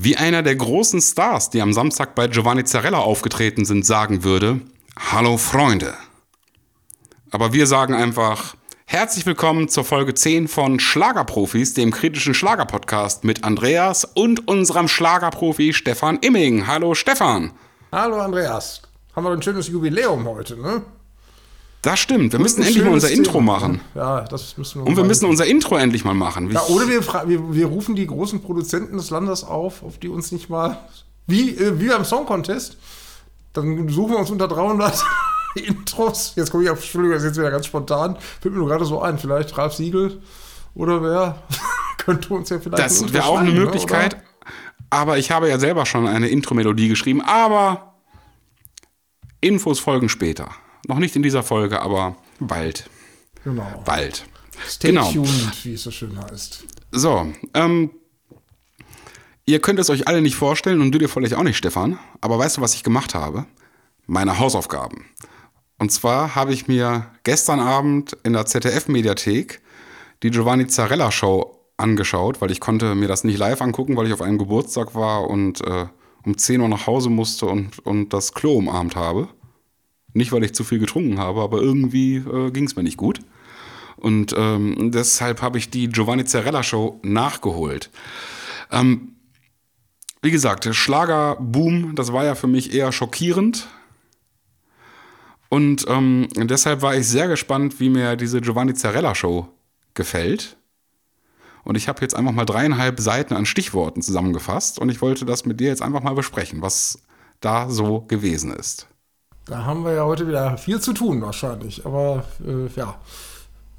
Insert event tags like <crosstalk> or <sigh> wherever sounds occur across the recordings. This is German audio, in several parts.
Wie einer der großen Stars, die am Samstag bei Giovanni Zarella aufgetreten sind, sagen würde, Hallo Freunde. Aber wir sagen einfach, herzlich willkommen zur Folge 10 von Schlagerprofis, dem kritischen Schlagerpodcast mit Andreas und unserem Schlagerprofi Stefan Imming. Hallo Stefan. Hallo Andreas. Haben wir ein schönes Jubiläum heute, ne? Das stimmt. Wir müssen endlich mal unser Thema. Intro machen. Ja, das müssen wir. Und wir müssen unser Intro endlich mal machen. Ja, oder wir, wir, wir, rufen die großen Produzenten des Landes auf, auf die uns nicht mal. Wie, äh, wie beim Song Contest. Dann suchen wir uns unter 300 <laughs> Intros. Jetzt komme ich auf, Entschuldigung, das ist jetzt wieder ganz spontan. Fällt mir nur gerade so ein. Vielleicht Ralf Siegel oder wer <laughs> könnte uns ja vielleicht. Das wäre auch eine ne, Möglichkeit. Oder? Aber ich habe ja selber schon eine Intro-Melodie geschrieben. Aber Infos folgen später. Noch nicht in dieser Folge, aber bald. Genau. Bald. Stay genau. tuned, wie es so schön heißt. So, ähm, ihr könnt es euch alle nicht vorstellen und du dir vielleicht auch nicht, Stefan. Aber weißt du, was ich gemacht habe? Meine Hausaufgaben. Und zwar habe ich mir gestern Abend in der ZDF-Mediathek die Giovanni Zarella Show angeschaut, weil ich konnte mir das nicht live angucken, weil ich auf einem Geburtstag war und äh, um 10 Uhr nach Hause musste und, und das Klo umarmt habe. Nicht, weil ich zu viel getrunken habe, aber irgendwie äh, ging es mir nicht gut. Und ähm, deshalb habe ich die Giovanni Zarella Show nachgeholt. Ähm, wie gesagt, Schlagerboom, das war ja für mich eher schockierend. Und ähm, deshalb war ich sehr gespannt, wie mir diese Giovanni Zarella Show gefällt. Und ich habe jetzt einfach mal dreieinhalb Seiten an Stichworten zusammengefasst und ich wollte das mit dir jetzt einfach mal besprechen, was da so gewesen ist. Da haben wir ja heute wieder viel zu tun wahrscheinlich, aber äh, ja.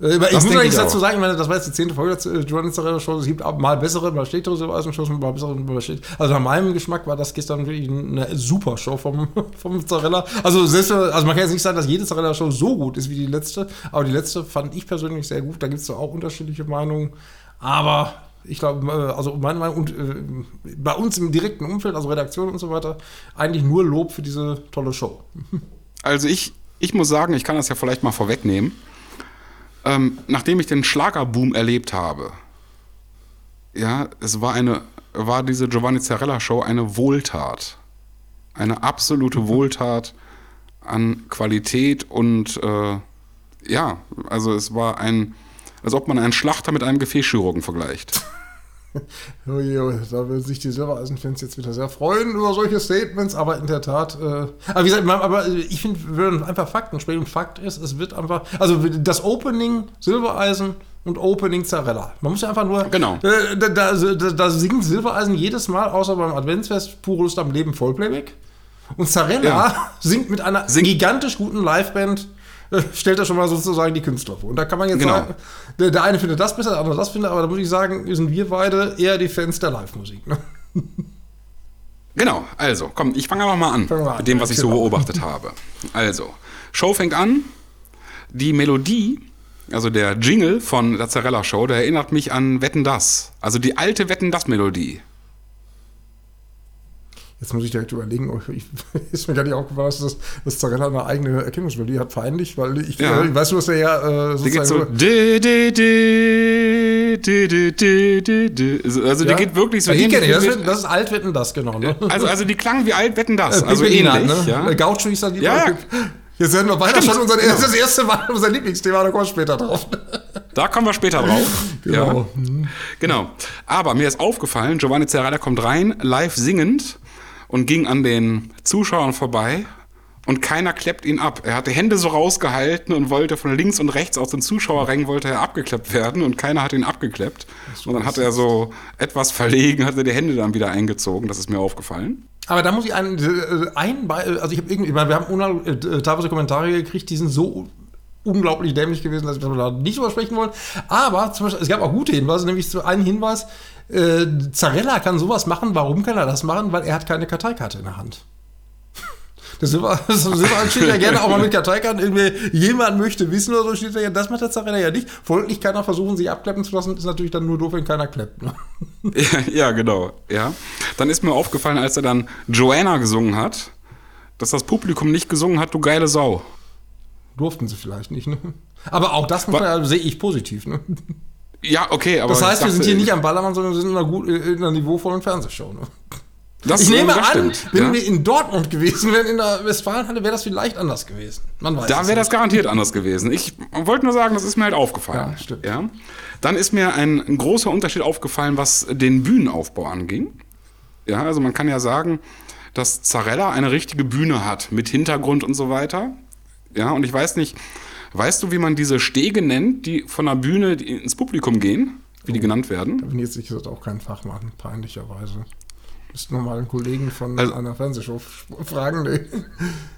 Äh, ich das muss eigentlich dazu sagen, ich meine, das war jetzt die zehnte Folge der äh, Journalist Show. Es gibt mal bessere, mal schlechtere Silbereisen-Shows, mal bessere, mal schlechtere. Also nach meinem Geschmack war das gestern wirklich eine super Show vom, <laughs> vom Zarella. Also, selbst, also man kann jetzt nicht sagen, dass jede Zarella-Show so gut ist wie die letzte, aber die letzte fand ich persönlich sehr gut. Da gibt es auch unterschiedliche Meinungen. Aber ich glaube, äh, also meine Meinung, und äh, bei uns im direkten Umfeld, also Redaktion und so weiter, eigentlich nur Lob für diese tolle Show. <laughs> Also ich, ich muss sagen, ich kann das ja vielleicht mal vorwegnehmen. Ähm, nachdem ich den Schlagerboom erlebt habe, ja, es war eine, war diese Giovanni Zarella Show eine Wohltat. Eine absolute Wohltat an Qualität und äh, ja, also es war ein, als ob man einen Schlachter mit einem Gefäßchirurgen vergleicht. <laughs> Uiui, da würden sich die Silbereisen-Fans jetzt wieder sehr freuen über solche Statements, aber in der Tat, äh, aber wie gesagt, aber ich finde, wir würden einfach Fakten sprechen. Fakt ist, es wird einfach, also das Opening Silbereisen und Opening Zarella. Man muss ja einfach nur, genau. Äh, da, da, da, da, singt Silbereisen jedes Mal, außer beim Adventsfest, pure Lust am Leben Vollplayback. Und Zarella ja. <laughs> singt mit einer Sing gigantisch guten Liveband <laughs> stellt er schon mal sozusagen die Künstler vor. Und da kann man jetzt genau. sagen, der, der, eine findet das besser, der andere das findet, aber da muss ich sagen, sind wir beide eher die Fans der Live-Musik. Ne? Genau, also, komm, ich fange einfach mal an mal mit dem, was ich so beobachtet <laughs> habe. Also, Show fängt an, die Melodie, also der Jingle von der Zarella Show, der erinnert mich an Wetten Das. Also die alte Wetten Das Melodie. Jetzt muss ich direkt überlegen, oh, ich, <laughs> ist mir gar nicht aufgefallen, dass das, das Zarella eine eigene Erkennungsmelodie hat, peinlich, weil ich, ja. äh, weißt du, was er ja äh, sozusagen... so, di, di, di, di. Also ja? die geht wirklich so ja, die kenne ich, das, ist, das ist Altwetten das, genau. Ne? Also, also die klangen wie Altwetten das, äh, also ähnlich. Ne? Ja? Gaucho ist dann die ja, ja. Jetzt werden wir weiter schon unser, genau. das erste Mal unser Lieblingsthema, da kommen wir später drauf. Da kommen wir später drauf. <laughs> genau. Ja. Genau. Aber mir ist aufgefallen, Giovanni Zerrada kommt rein, live singend und ging an den Zuschauern vorbei und keiner kleppt ihn ab. Er hat die Hände so rausgehalten und wollte von links und rechts aus den Zuschauerrängen wollte er abgeklappt werden und keiner hat ihn abgekleppt. Und dann hat er so etwas verlegen, hat er die Hände dann wieder eingezogen. Das ist mir aufgefallen. Aber da muss ich einen, äh, einen also ich habe irgendwie, wir haben äh, teilweise Kommentare gekriegt, die sind so unglaublich dämlich gewesen, dass wir da nicht drüber sprechen wollen. Aber zum Beispiel, es gab auch gute Hinweise, nämlich zu einem Hinweis, äh, Zarella kann sowas machen. Warum kann er das machen? Weil er hat keine Karteikarte in der Hand. <laughs> Das Silber, das steht ja gerne auch mal mit Karteikarten. Irgendwie jemand möchte wissen oder so steht ja. Das macht der Zarella ja nicht. Folglich kann er versuchen, sich abklappen zu lassen. Ist natürlich dann nur doof, wenn keiner klappt. Ne? <laughs> Ja, ja, genau. Ja. Dann ist mir aufgefallen, als er dann Joanna gesungen hat, dass das Publikum nicht gesungen hat, du geile Sau. Durften sie vielleicht nicht, ne? Aber auch das ja, sehe ich positiv, ne? Ja, okay, aber. Das heißt, wir sind hier nicht am Ballermann, sondern wir sind in einer, gut, in einer niveauvollen Fernsehshow. Ne? Das, ich nehme das an, stimmt, wenn ja? wir in Dortmund gewesen wären, in der Westfalenhalle, wäre das vielleicht anders gewesen. Man weiß da wäre das garantiert anders gewesen. Ich wollte nur sagen, das ist mir halt aufgefallen. Ja, stimmt. Ja? Dann ist mir ein, ein großer Unterschied aufgefallen, was den Bühnenaufbau anging. Ja, also man kann ja sagen, dass Zarella eine richtige Bühne hat mit Hintergrund und so weiter. Ja, und ich weiß nicht, weißt du, wie man diese Stege nennt, die von der Bühne ins Publikum gehen? Wie die genannt werden? Da bin ich jetzt gesagt auch kein Fachmann, peinlicherweise. Müssten wir mal einen Kollegen von also, einer Fernsehshow fragen. Nee.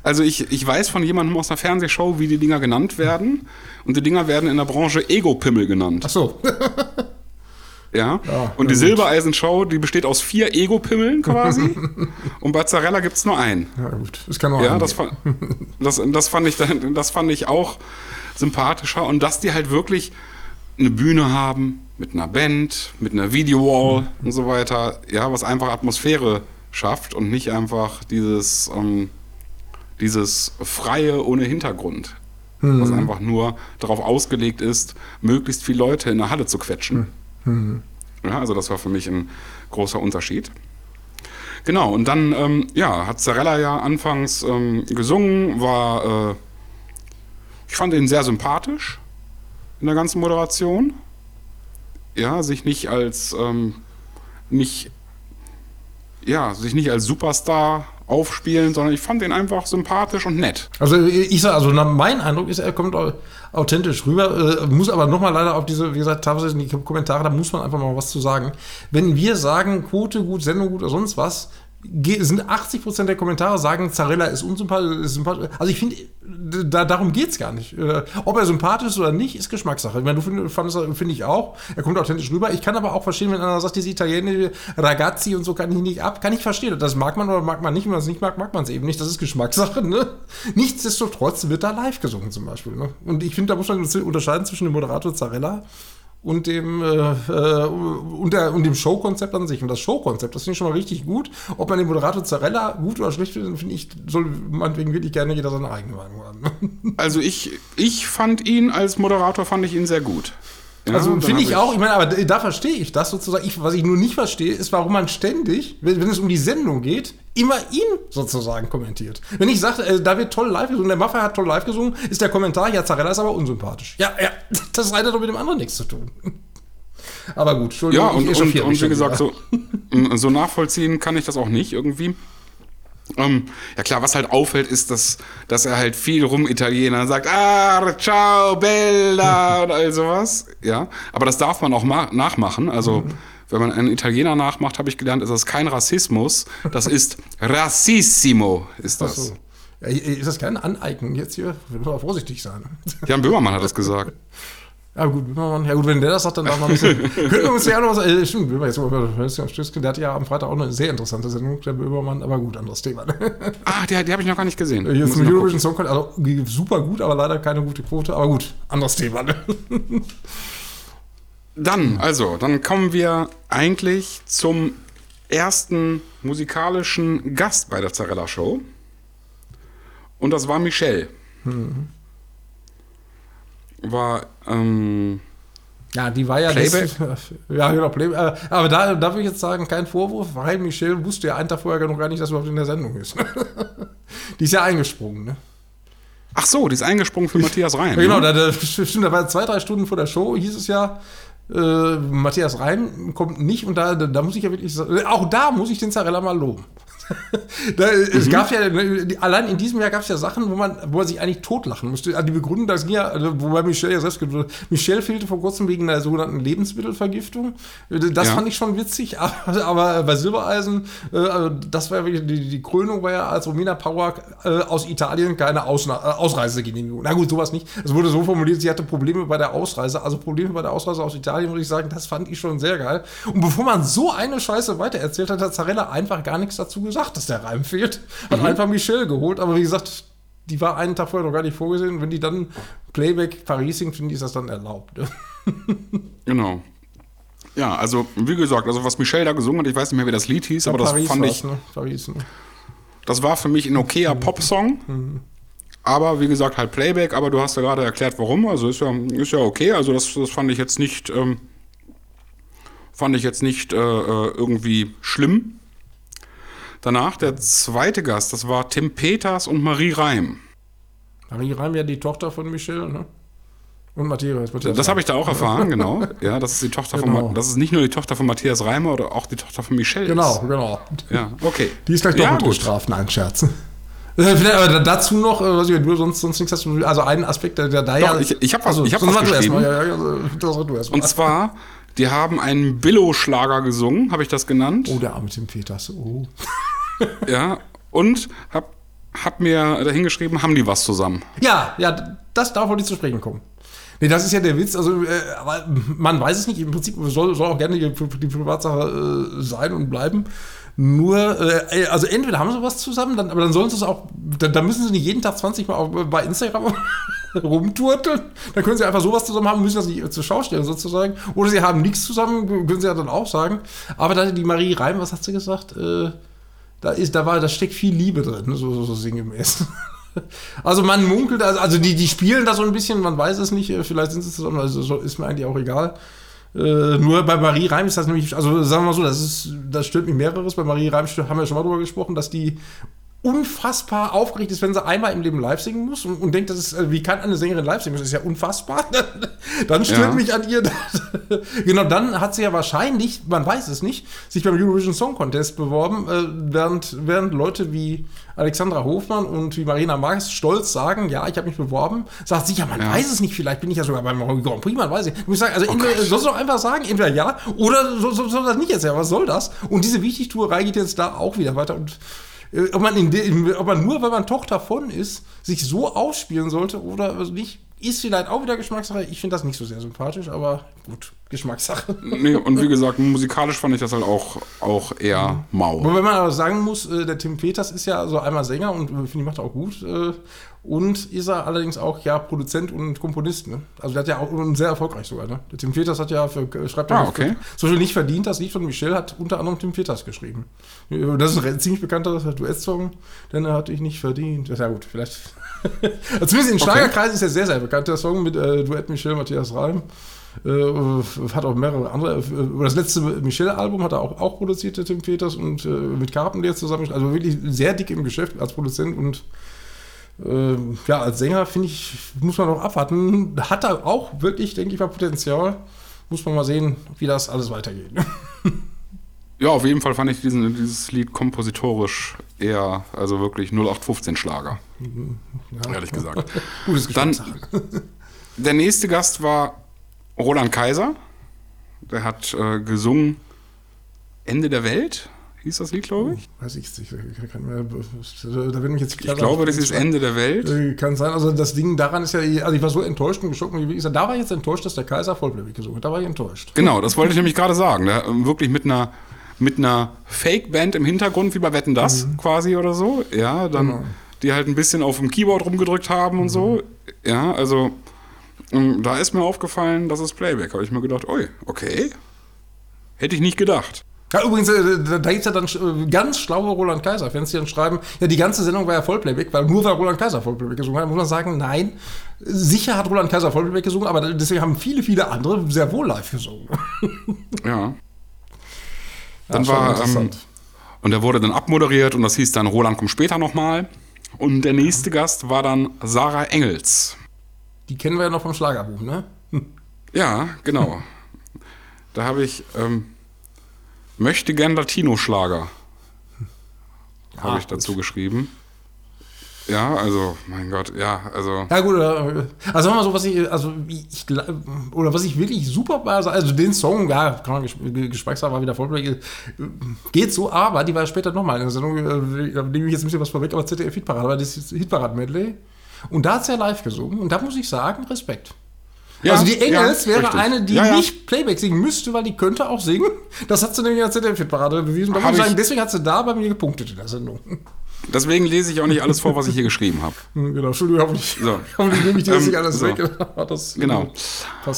Also ich, ich weiß von jemandem aus einer Fernsehshow, wie die Dinger genannt werden. Und die Dinger werden in der Branche Ego-Pimmel genannt. Ach so. <laughs> ja. ja. Und die Silbereisen-Show, die besteht aus vier Ego-Pimmeln quasi. <laughs> und bei Zarella gibt es nur einen. Ja, gut. Das kann auch Ja, das, das, das, fand ich, das fand ich auch sympathischer. Und dass die halt wirklich eine Bühne haben mit einer Band, mit einer Videowall mhm. und so weiter, ja, was einfach Atmosphäre schafft und nicht einfach dieses, ähm, dieses freie ohne Hintergrund, mhm. was einfach nur darauf ausgelegt ist, möglichst viele Leute in der Halle zu quetschen. Mhm. Ja, also das war für mich ein großer Unterschied. Genau, und dann ähm, ja, hat Zarella ja anfangs ähm, gesungen, war, äh, ich fand ihn sehr sympathisch in der ganzen Moderation. Ja, sich nicht als ähm, nicht ja, sich nicht als Superstar aufspielen, sondern ich fand ihn einfach sympathisch und nett. Also ich sage, also mein Eindruck ist, er kommt authentisch rüber, äh, muss aber nochmal leider auf diese, wie gesagt, teilweise in die Kommentare, da muss man einfach mal was zu sagen. Wenn wir sagen, Quote gut, Sendung gut oder sonst was, sind 80% der Kommentare sagen, Zarella ist unsympathisch. Also ich finde, da, darum geht es gar nicht. Äh, ob er sympathisch ist oder nicht, ist Geschmackssache. Ich meine, du fandest, finde ich auch. Er kommt authentisch rüber. Ich kann aber auch verstehen, wenn einer sagt, diese italienische Ragazzi und so kann ich nicht ab. Kann ich verstehen. Das mag man oder mag man nicht. Wenn man es nicht mag, mag man es eben nicht. Das ist Geschmackssache. Ne? Nichtsdestotrotz wird da live gesungen zum Beispiel. Ne? Und ich finde, da muss man unterscheiden zwischen dem Moderator Zarella und dem, äh, äh, und, der, und dem Showkonzept an sich. Und das Showkonzept, das finde ich schon mal richtig gut. Ob man den Moderator Zarella gut oder schlecht findet, finde ich, soll meinetwegen wirklich gerne jeder seine eigene Meinung haben. <laughs> Also ich, ich fand ihn als Moderator, fand ich ihn sehr gut. Ja, also finde ich auch, ich meine, aber da verstehe ich das sozusagen. Ich, was ich nur nicht verstehe, ist, warum man ständig, wenn, wenn, es um die Sendung geht, immer ihn sozusagen kommentiert. Wenn ich sage, äh, da wird toll live gesungen, der Mafia hat toll live gesungen, ist der Kommentar, ja, Zarella ist aber unsympathisch. Ja, ja, <laughs> das hat doch mit dem anderen nichts zu tun. Aber gut, Entschuldigung. Ja, und, und, und wie gesagt, so, <laughs> so nachvollziehen kann ich das auch nicht irgendwie. Um, ja klar, was halt auffällt, ist, dass, dass er halt viel rum Italiener sagt, ah, ciao, bella <laughs> und all sowas. Ja, aber das darf man auch nachmachen. Also, mhm. wenn man einen Italiener nachmacht, habe ich gelernt, ist das kein Rassismus. Das ist Rassissimo, ist das. So. Ja, ist das kein Aneignung jetzt hier? Wir müssen vorsichtig sein. Jan Böhmermann hat das gesagt. <laughs> Ja gut, ja gut, wenn der das sagt, dann darf man ein bisschen. <laughs> Könnten wir uns ja noch was. Äh, stimmt, jetzt der hat ja am Freitag auch eine sehr interessante Sendung, der Böhmermann, aber gut, anderes Thema. <laughs> Ah, die, die habe ich noch gar nicht gesehen. Hier ist ein Eurovision Song also super gut, aber leider keine gute Quote, aber gut, anderes Thema. <laughs> Dann, also, dann kommen wir eigentlich zum ersten musikalischen Gast bei der Zarella Show. Und das war Michelle. Mhm war ähm, ja, die war ja Playback. Das, <laughs> ja, genau, Playback. Äh, aber da darf ich jetzt sagen, kein Vorwurf, weil Michelle wusste ja einen Tag vorher noch gar nicht, dass überhaupt in der Sendung ist. <laughs> die ist ja eingesprungen, ne? Ach so, die ist eingesprungen für Matthias Reim. Genau, ne? da, da, stimmt, da war zwei, drei Stunden vor der Show, hieß es ja, äh, Matthias Reim kommt nicht und da, da muss ich ja wirklich auch da muss ich den Zarella mal loben. <laughs> da, es mhm. gab ja, allein in diesem Jahr gab es ja Sachen, wo man, wo man sich eigentlich totlachen musste. Also die Begründung, das ging ja, also, wobei Michelle ja selbst Michelle fehlte vor kurzem wegen einer sogenannten Lebensmittelvergiftung. Das ja. fand ich schon witzig, <laughs> aber, aber bei Silbereisen, äh, also das war ja wirklich, die, die Krönung war ja als Romina Power äh, aus Italien keine Ausna äh, Ausreisegenehmigung. Na gut, sowas nicht. Es wurde so formuliert, sie hatte Probleme bei der Ausreise. Also Probleme bei der Ausreise aus Italien, muss ich sagen, das fand ich schon sehr geil. Und bevor man so eine Scheiße weitererzählt hat, hat Zarella einfach gar nichts dazu gesagt gesagt, dass der Reim fehlt. Hat mhm. einfach Michelle geholt, aber wie gesagt, die war einen Tag vorher noch gar nicht vorgesehen. Wenn die dann Playback Paris singt, finde ich, ist das dann erlaubt. Ne? <laughs> genau. Ja, also wie gesagt, also was Michelle da gesungen hat, ich weiß nicht mehr, wie das Lied hieß, ja, aber Paris das fand ich. Ne? Paris, ne? Das war für mich ein okayer mhm. Popsong. Mhm. Aber wie gesagt, halt Playback, aber du hast ja gerade erklärt, warum. Also ist ja, ist ja okay. Also das, das fand ich jetzt nicht, ähm, fand ich jetzt nicht äh, äh irgendwie schlimm. Danach der zweite Gast, das war Tim Peters und Marie Reim. Marie Reim ja die Tochter von Michelle, ne? Und Matthias. Matthias das habe ich da auch erfahren, <laughs> genau. Ja, das ist die Tochter genau. von das ist nicht nur die Tochter von Matthias Reimer oder auch die Tochter von Michelle. Genau, genau. Ja, okay. Die ist gleich doppelt ja, gestraft, nein, Scherz. <laughs> Äh, vielleicht aber dazu noch, äh, was ich, du sonst, sonst nichts hast, also einen Aspekt, der, der da ja. Ich, ich habe was, also, ich hab was geschrieben. Mal, ja, ja, das du erst mal. Und zwar, die haben einen Billo-Schlager gesungen, habe ich das genannt. Oh, der arme Tim Peters. Oh. ja, und hab, hab mir dahingeschrieben, haben die was zusammen. Ja, ja, das darf wohl nicht zu sprechen kommen. Nee, das ist ja der Witz. Also, äh, aber man weiß es nicht. Im Prinzip soll, soll auch gerne die, die Privatsache äh, sein und bleiben. Nur, äh, also entweder haben sie was zusammen, dann, aber dann sollen sie es auch, dann, dann, müssen sie nicht jeden Tag 20 Mal auf, bei Instagram <laughs> rumturteln. Dann können sie einfach sowas zusammen haben, müssen das nicht zur Schau stellen sozusagen. Oder sie haben nichts zusammen, können sie ja dann auch sagen. Aber da die Marie Reim, was hat sie gesagt? Äh, da ist, da war, da steckt viel Liebe drin, so, so, so sinngemäß. <laughs> Also man munkelt, also, also die, die spielen da so ein bisschen, man weiß es nicht, äh, vielleicht sind sie zusammen, also ist mir eigentlich auch egal. Äh, nur bei Marie Reim ist das nämlich, also sagen wir mal so, das ist, das stört mich mehreres. Bei Marie Reim haben wir schon mal drüber gesprochen, dass die unfassbar aufgeregt ist, wenn sie einmal im Leben live singen muss und, und denkt, das ist, äh, wie kann eine Sängerin live singen? Das ist ja unfassbar. <laughs> dann stört ja. mich an ihr. <laughs> genau, dann hat sie ja wahrscheinlich, man weiß es nicht, sich beim Eurovision Song Contest beworben, äh, während, während Leute wie Alexandra Hofmann und wie Marina Marx stolz sagen, ja, ich habe mich beworben, sagt sie, ja, man ja. weiß es nicht, vielleicht bin ich ja sogar beim Grand Prix, man weiß es. Ich muss sagen, also oh entweder, sollst du doch einfach sagen, entweder ja oder soll, soll, soll das nicht jetzt ja, was soll das? Und diese Wichtigtuerei geht jetzt da auch wieder weiter und ob man, in ob man nur, weil man Tochter von ist, sich so ausspielen sollte oder nicht, ist vielleicht auch wieder Geschmackssache. Ich finde das nicht so sehr sympathisch, aber gut, Geschmackssache. Nee, und wie gesagt, musikalisch fand ich das halt auch, auch eher mau. Wobei man aber sagen muss, äh, der Tim Peters ist ja so einmal Sänger und äh, finde ich macht auch gut. Und ist er allerdings auch ja Produzent und Komponist. Ne? Also der hat ja auch sehr erfolgreich sogar. Ne? Der Tim Peters hat ja für, schreibt ja ah, okay. so viel nicht verdient. Das Lied von Michelle hat unter anderem Tim Peters geschrieben. Das ist ein ziemlich bekannter Duettsong, denn er hat ich nicht verdient. Ja gut, vielleicht. <laughs> Zumindest in Schlagerkreisen okay. ist er sehr, sehr bekannt, der Song mit äh, Duett Michelle, Matthias Reim. Äh, hat auch mehrere andere. Äh, das letzte Michelle-Album hat er auch, auch produziert, der Tim Peters, und äh, mit Carpenter zusammen. Also wirklich sehr dick im Geschäft als Produzent und äh, ja, als Sänger finde ich, muss man noch abwarten. Hat er auch wirklich, denke ich mal, Potenzial. Muss man mal sehen, wie das alles weitergeht. <laughs> ja, auf jeden Fall fand ich diesen, dieses Lied kompositorisch eher, also wirklich 0815 Schlager. Ja. Ehrlich gesagt. <laughs> Gutes Dann Der nächste Gast war Roland Kaiser. Der hat äh, gesungen Ende der Welt hieß das Lied, glaube ich. Weiß ich nicht. Da wird mich jetzt ich glaube, das ist Ende der Welt. Äh, kann sein. Also das Ding daran ist ja, also ich war so enttäuscht und geschockt. Wie gesagt, da war ich jetzt enttäuscht, dass der Kaiser Vollblut gesungen hat. Da war ich enttäuscht. Genau, das wollte ich nämlich gerade sagen. Der, ähm, wirklich mit einer mit einer Fake-Band im Hintergrund, wie bei Wetten Das mhm. quasi oder so. Ja, dann genau. die halt ein bisschen auf dem Keyboard rumgedrückt haben und mhm. so. Ja, also ähm, da ist mir aufgefallen, das ist Playback. Habe ich mir gedacht, oi, okay. Hätte ich nicht gedacht. Ja, übrigens, äh, da gibt es ja dann äh, ganz schlaue Roland Kaiser-Fans, die dann schreiben, ja, die ganze Sendung war ja Vollplayback, weil nur weil Roland Kaiser Vollplayback gesungen hat, muss man sagen, nein, sicher hat Roland Kaiser Vollplayback gesungen, aber deswegen haben viele, viele andere sehr wohl live gesungen. <laughs> Ja. Dann ja, war, ähm, und er wurde dann abmoderiert und das hieß dann, Roland kommt später nochmal. Und der nächste ja. Gast war dann Sarah Engels. Die kennen wir ja noch vom Schlagerbuch, ne? Ja, genau. <laughs> da habe ich... Ähm, Möchte gern Latino-Schlager. Ah, Habe ich dazu gut. geschrieben. Ja, also, mein Gott, ja, also. Ja, gut, äh, also sagen wir mal so, was ich, also ich, oder was ich wirklich super war, also den Song, ja, kann man Geschmackssache war wieder voll, geht so, aber die war später nochmal in der Sendung, äh, da nehme ich jetzt ein bisschen was vorweg, aber ZDF Hitparade, aber das ist Hitparade-Medley. Und da hat sie ja live gesungen und da muss ich sagen, Respekt. Ja, also die Engels ja, wäre richtig. eine, die ja, nicht Playback singen müsste, weil die könnte auch singen. Das hat sie nämlich der ZDF-Parade bewiesen. Sagen, deswegen hat sie da bei mir gepunktet in der Sendung. Deswegen lese ich auch nicht alles vor, was ich hier geschrieben habe. <laughs> Hm, genau, Entschuldigung, hoffentlich, so. <laughs> hoffentlich nehme ich dir das ähm, nicht alles so. weg. Das, genau.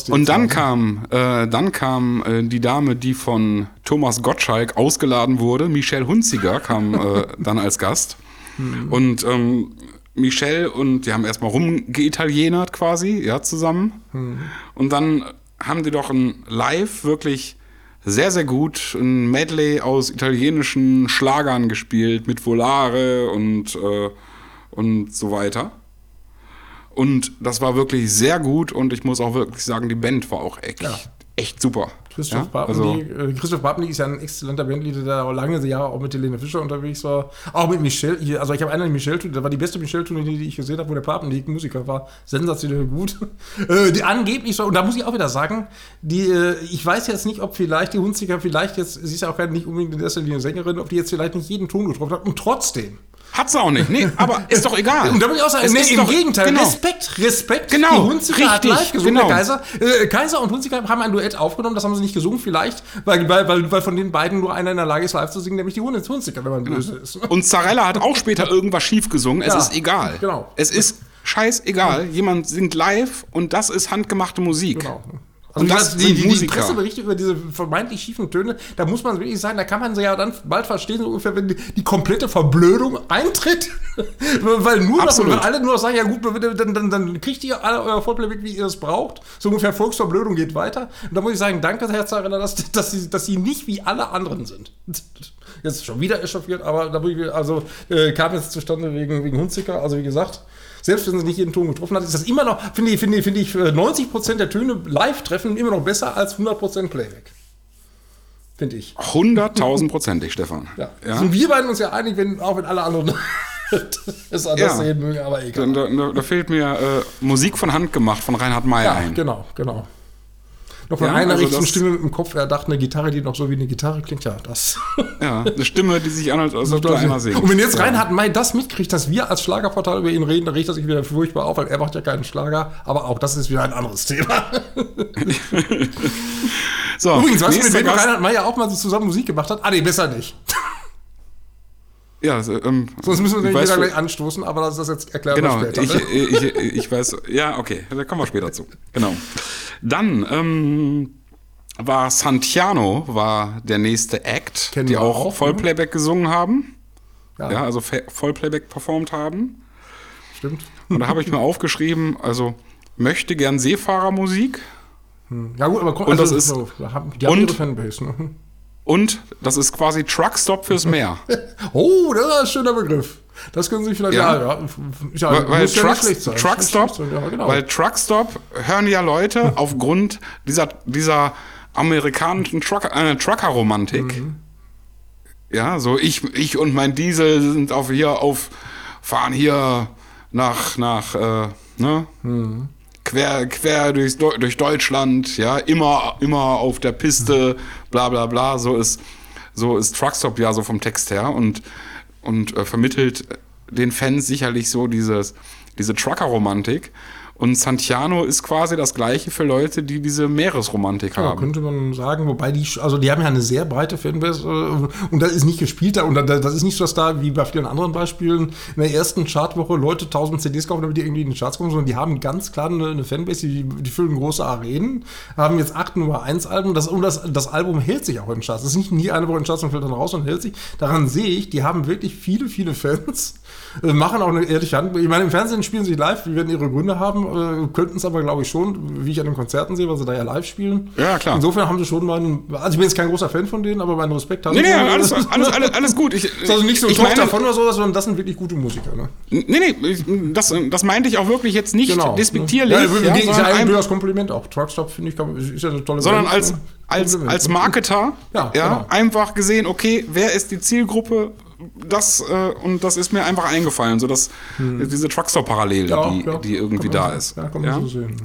Und dann kam, äh, dann kam äh, die Dame, die von Thomas Gottschalk ausgeladen wurde, Michelle Hunziger, kam äh, dann als Gast. Hm. Und ähm, Michelle und die haben erstmal rumgeitalienert quasi, ja, zusammen. Mhm. Und dann haben die doch ein Live wirklich sehr, sehr gut. Ein Medley aus italienischen Schlagern gespielt mit Volare und, äh, und so weiter. Und das war wirklich sehr gut und ich muss auch wirklich sagen, die Band war auch echt, ja. echt super. Christoph, ja, also, äh, Christoph Babnik ist ja ein exzellenter Bandleader, der auch lange Jahre auch mit Helene Fischer unterwegs war. Auch mit Michelle. Also ich habe eine Michelle tour das war die beste Michelle tour die ich gesehen habe, wo der Pappenlieg Musiker war. Sensationell gut. <laughs> äh, die angeblich so, und da muss ich auch wieder sagen, die, äh, ich weiß jetzt nicht, ob vielleicht die Hunziker vielleicht jetzt, sie ist ja auch nicht unbedingt in erster Linie Sängerin, ob die jetzt vielleicht nicht jeden Ton getroffen hat und trotzdem hat sie auch nicht. Nee, aber <laughs> ist doch egal. Und da muss ich auch sagen, nee, im doch, Gegenteil, genau. Respekt, Respekt. Genau. Die Hunziker hat live gesungen, genau. Kaiser. Äh, Kaiser und Hunziker haben ein Duett aufgenommen, das haben sie nicht gesungen, vielleicht, weil, weil, weil, weil von den beiden nur einer in der Lage ist, live zu singen, nämlich die Hunziker, wenn man böse ist. Und Zarella hat auch später irgendwas schief gesungen. Es ja, ist egal. Genau. Es ist scheißegal. Jemand singt live und das ist handgemachte Musik. Genau. Also und das, die, die, die Presseberichte über diese vermeintlich schiefen Töne, da muss man wirklich sagen, da kann man sie ja dann bald verstehen, so ungefähr, wenn die, die komplette Verblödung eintritt. <laughs> weil nur noch, wenn alle nur noch sagen, ja gut, dann, dann, dann kriegt ihr alle euer Vollplayback, wie ihr es braucht. So ungefähr Volksverblödung geht weiter. Und da muss ich sagen, danke, Herr Zarella, dass, dass, sie, dass sie nicht wie alle anderen sind. <laughs> Jetzt schon wieder echauffiert, aber da also, äh, kam jetzt zustande wegen, wegen Hunziker. Also wie gesagt, selbst wenn sie nicht jeden Ton getroffen hat, ist das immer noch, finde ich, finde, finde ich, 90% der Töne live treffen immer noch besser als 100% Playback. Finde ich. 100.000%ig, Stefan. Ja. ja. Sind wir beiden uns ja einig, wenn, auch wenn alle anderen <laughs> es anders ja. sehen mögen, aber egal. Da, da, da fehlt mir äh, Musik von Hand gemacht von Reinhard May ja, ein. Genau, genau noch von ja, einer also richtigen Stimme im Kopf. Er dachte, eine Gitarre, die noch so wie eine Gitarre klingt, ja, das. <laughs> Ja, eine Stimme, die sich anhört, als ob einer singt. Und wenn jetzt ja. Reinhard May das mitkriegt, dass wir als Schlagerportal über ihn reden, dann riecht er sich wieder furchtbar auf, weil er macht ja keinen Schlager. Aber auch das ist wieder ein anderes Thema. <laughs> <laughs> so, Übrigens, weißt du, mit wem Reinhard May ja auch mal so zusammen Musik gemacht hat? Ah, nee, besser nicht. Ja, also, ähm, sonst müssen wir den wieder gleich anstoßen, aber das ist jetzt erklärt genau, später. Ich, ne? ich, ich, ich, weiß, ja, okay, da kommen wir später zu. Genau. Dann ähm, war Santiano war der nächste Act, Kennen die auch, auch? Vollplayback ne? gesungen haben. Ja, ja also Vollplayback performt haben. Stimmt. Und da habe ich mir aufgeschrieben, also möchte gern Seefahrermusik. Hm. Ja gut, aber komm, und also, das ist, die haben und, ihre Fanbase, ne? Und das ist quasi Truckstop fürs Meer. <laughs> oh, das ist ein schöner Begriff. Das können Sie vielleicht ja, ja, ja weil, weil Trucks, ja Truckstop, ja, genau. weil Truckstop hören ja Leute <laughs> aufgrund dieser, dieser amerikanischen Trucker, äh, Trucker-Romantik. Mhm. Ja, so ich, ich und mein Diesel sind auf hier auf fahren hier nach nach äh, ne? Mhm quer, quer durchs, durch Deutschland, ja, immer, immer auf der Piste, bla bla bla. So ist, so ist Truckstop ja so vom Text her und, und äh, vermittelt den Fans sicherlich so dieses, diese Trucker-Romantik. Und Santiano ist quasi das gleiche für Leute, die diese Meeresromantik ja, haben. könnte man sagen, wobei die, also die haben ja eine sehr breite Fanbase äh, und das ist nicht gespielt und das ist nicht so, dass da wie bei vielen anderen Beispielen in der ersten Chartwoche Leute 1000 CDs kaufen, damit die irgendwie in die Charts kommen, sondern die haben ganz klar eine, eine Fanbase, die, die füllen große Arenen, haben jetzt acht Nummer 1 Alben das, und das, das Album hält sich auch in den Charts. Das ist nicht nie eine Woche in den Charts und fällt dann raus und hält sich. Daran sehe ich, die haben wirklich viele, viele Fans, machen auch eine ehrliche Hand. Ich meine, im Fernsehen spielen sie live, die werden ihre Gründe haben äh, könnten es aber, glaube ich, schon, wie ich an den Konzerten sehe, weil sie da ja live spielen. Ja, klar. Insofern haben sie schon meinen, also ich bin jetzt kein großer Fan von denen, aber meinen Respekt haben nee, sie. Nee, alles, alles, alles, alles gut. Ich, ist also nicht so ein Tochter davon oder so, sondern das sind wirklich gute Musiker. Ne? Nee, nee, das, das meinte ich auch wirklich jetzt nicht genau. despektierlich. Ja, ja, ja, ist ja ein durchaus Kompliment auch. Truckstop, finde ich, ist ja eine tolle Sondern Band, als, ne? als, als Marketer ja, ja genau. einfach gesehen, okay, wer ist die Zielgruppe, das äh, und das ist mir einfach eingefallen, so dass hm. diese Truckstop-Parallele, ja, die, ja, die irgendwie da so, ist. Ja, kann man ja? so sehen.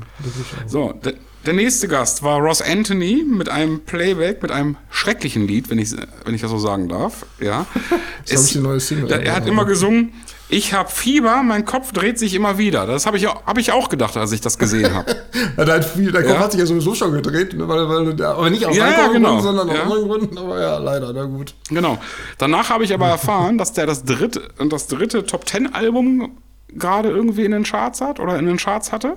So, der, der, nächste Gast war Ross Anthony mit einem Playback, mit einem schrecklichen Lied, wenn ich, wenn ich das so sagen darf. Ja. <laughs> das ich die neue Single. er hat immer gesungen, ich habe Fieber, mein Kopf dreht sich immer wieder. Das habe ich, hab ich auch gedacht, als ich das gesehen habe. <laughs> dein, dein Kopf ja. hat sich ja sowieso schon gedreht, ne, weil, weil, aber nicht aus ja, ja, genau. sondern aus anderen Gründen. Aber ja, leider, na gut. Genau. Danach habe ich aber erfahren, dass der das dritte, das dritte Top Ten Album gerade irgendwie in den Charts hat oder in den Charts hatte.